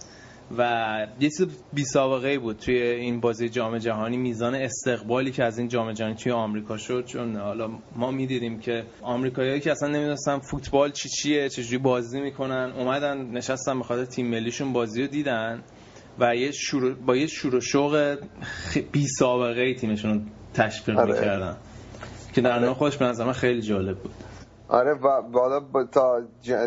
و یه چیز بی سابقه بود توی این بازی جام جهانی میزان استقبالی که از این جام جهانی توی آمریکا شد چون حالا ما می‌دیدیم که آمریکاییایی که اصلا نمی‌دونستن فوتبال چی چیه چجوری بازی می‌کنن اومدن نشستن به خاطر تیم ملیشون بازی رو دیدن و یه شروع با یه شروع شوق بی سابقه تیمشون تشکیل آره. می‌کردن که در آره. خودش به نظر خیلی جالب بود آره بالا تا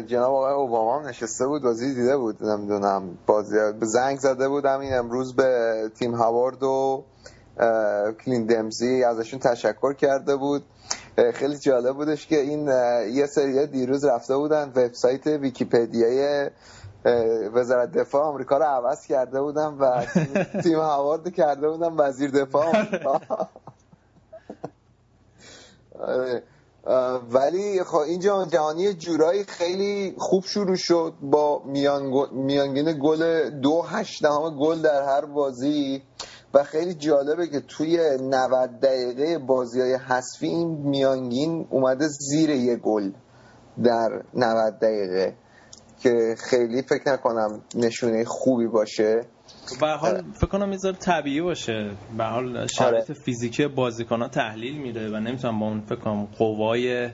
جناب آقای اوباما هم نشسته بود بازی دیده بود نمی‌دونم. بازی زنگ زده بودم این امروز به تیم هاوارد و کلین دمزی ازشون تشکر کرده بود. خیلی جالب بودش که این یه سری دیروز رفته بودن وبسایت ویکیپدیای وزارت دفاع آمریکا رو عوض کرده بودن و تیم هاوارد کرده بودن وزیر دفاع آمریکا. آره. ولی خب اینجا جهانی جورایی خیلی خوب شروع شد با میانگین گل دو هشتهم گل در هر بازی. و خیلی جالبه که توی 90 دقیقه بازی های حذفی این میانگین اومده زیر یه گل در 90 دقیقه که خیلی فکر نکنم نشونه خوبی باشه. به حال فکر کنم می‌ذاره طبیعی باشه. به حال شرایط آره. فیزیکی بازیکنان تحلیل میره و نمی‌تونم با اون فکر کنم قوای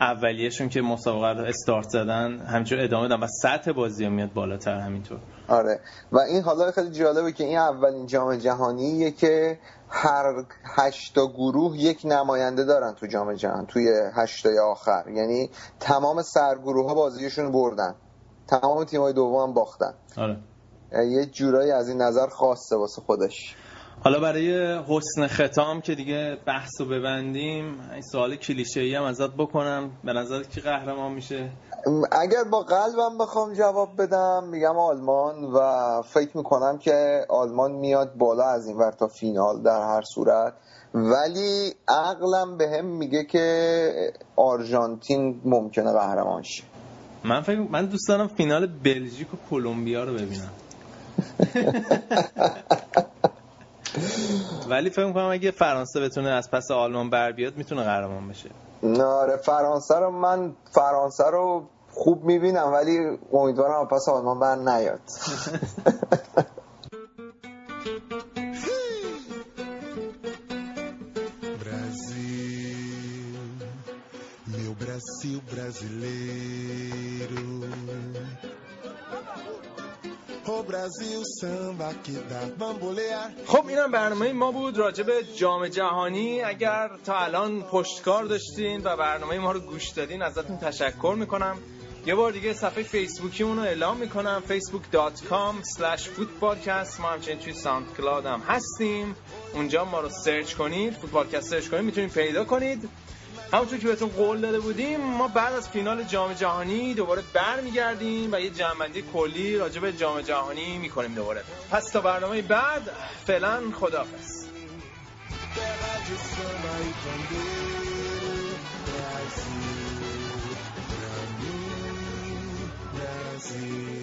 اولیهشون که مسابقه رو استارت زدن همینجور ادامه دادن و سطح بازی میاد بالاتر همینطور. آره. و این حالا خیلی جالبه که این اولین جام جهانیه که هر هشتا گروه یک نماینده دارن تو جام جهان توی هشتای آخر. یعنی تمام سرگروه ها بازیشون بردن. تمام تیمای دوم باختن. آره. یه جورایی از این نظر خاصه واسه خودش. حالا برای حسن ختام که دیگه بحث رو ببندیم این سوال کلیشه ای هم ازت بکنم. به نظر کی قهرمان میشه؟ اگر با قلبم بخوام جواب بدم میگم آلمان و فکر می‌کنم که آلمان میاد بالا از این ور تا فینال در هر صورت. ولی عقلم به هم میگه که آرژانتین ممکنه قهرمان شه. من فکر من دوست دارم فینال بلژیک و کلمبیا رو ببینم. ولی فکر می‌کنم اگه فرانسه بتونه از پس آلمان بر بیاد می‌تونه قهرمان بشه. ناره فرانسه رو من فرانسه رو خوب می‌بینم ولی امیدوارم پس آلمان بر نیاد. Brasil brasileiro خب اینم برنامه ما بود راجع به جام جهانی. اگر تا الان پشتکار داشتین و برنامه ما رو گوش دادین ازتون تشکر می‌کنم. یه بار دیگه صفحه فیسبوکی رو اعلام می‌کنم. facebook.com slash footballcast. ما همچنین توی SoundCloud هم هستیم. اونجا ما رو سرچ کنید. footballcast سرچ کنید می‌تونید پیدا کنید. همونطور که بهتون قول داده بودیم ما بعد از فینال جام جهانی دوباره برمیگردیم و یه جمعندی کلی راجع به جام جهانی می‌کنیم دوباره پس تا برنامه بعد فعلا خداحافظ Brasil.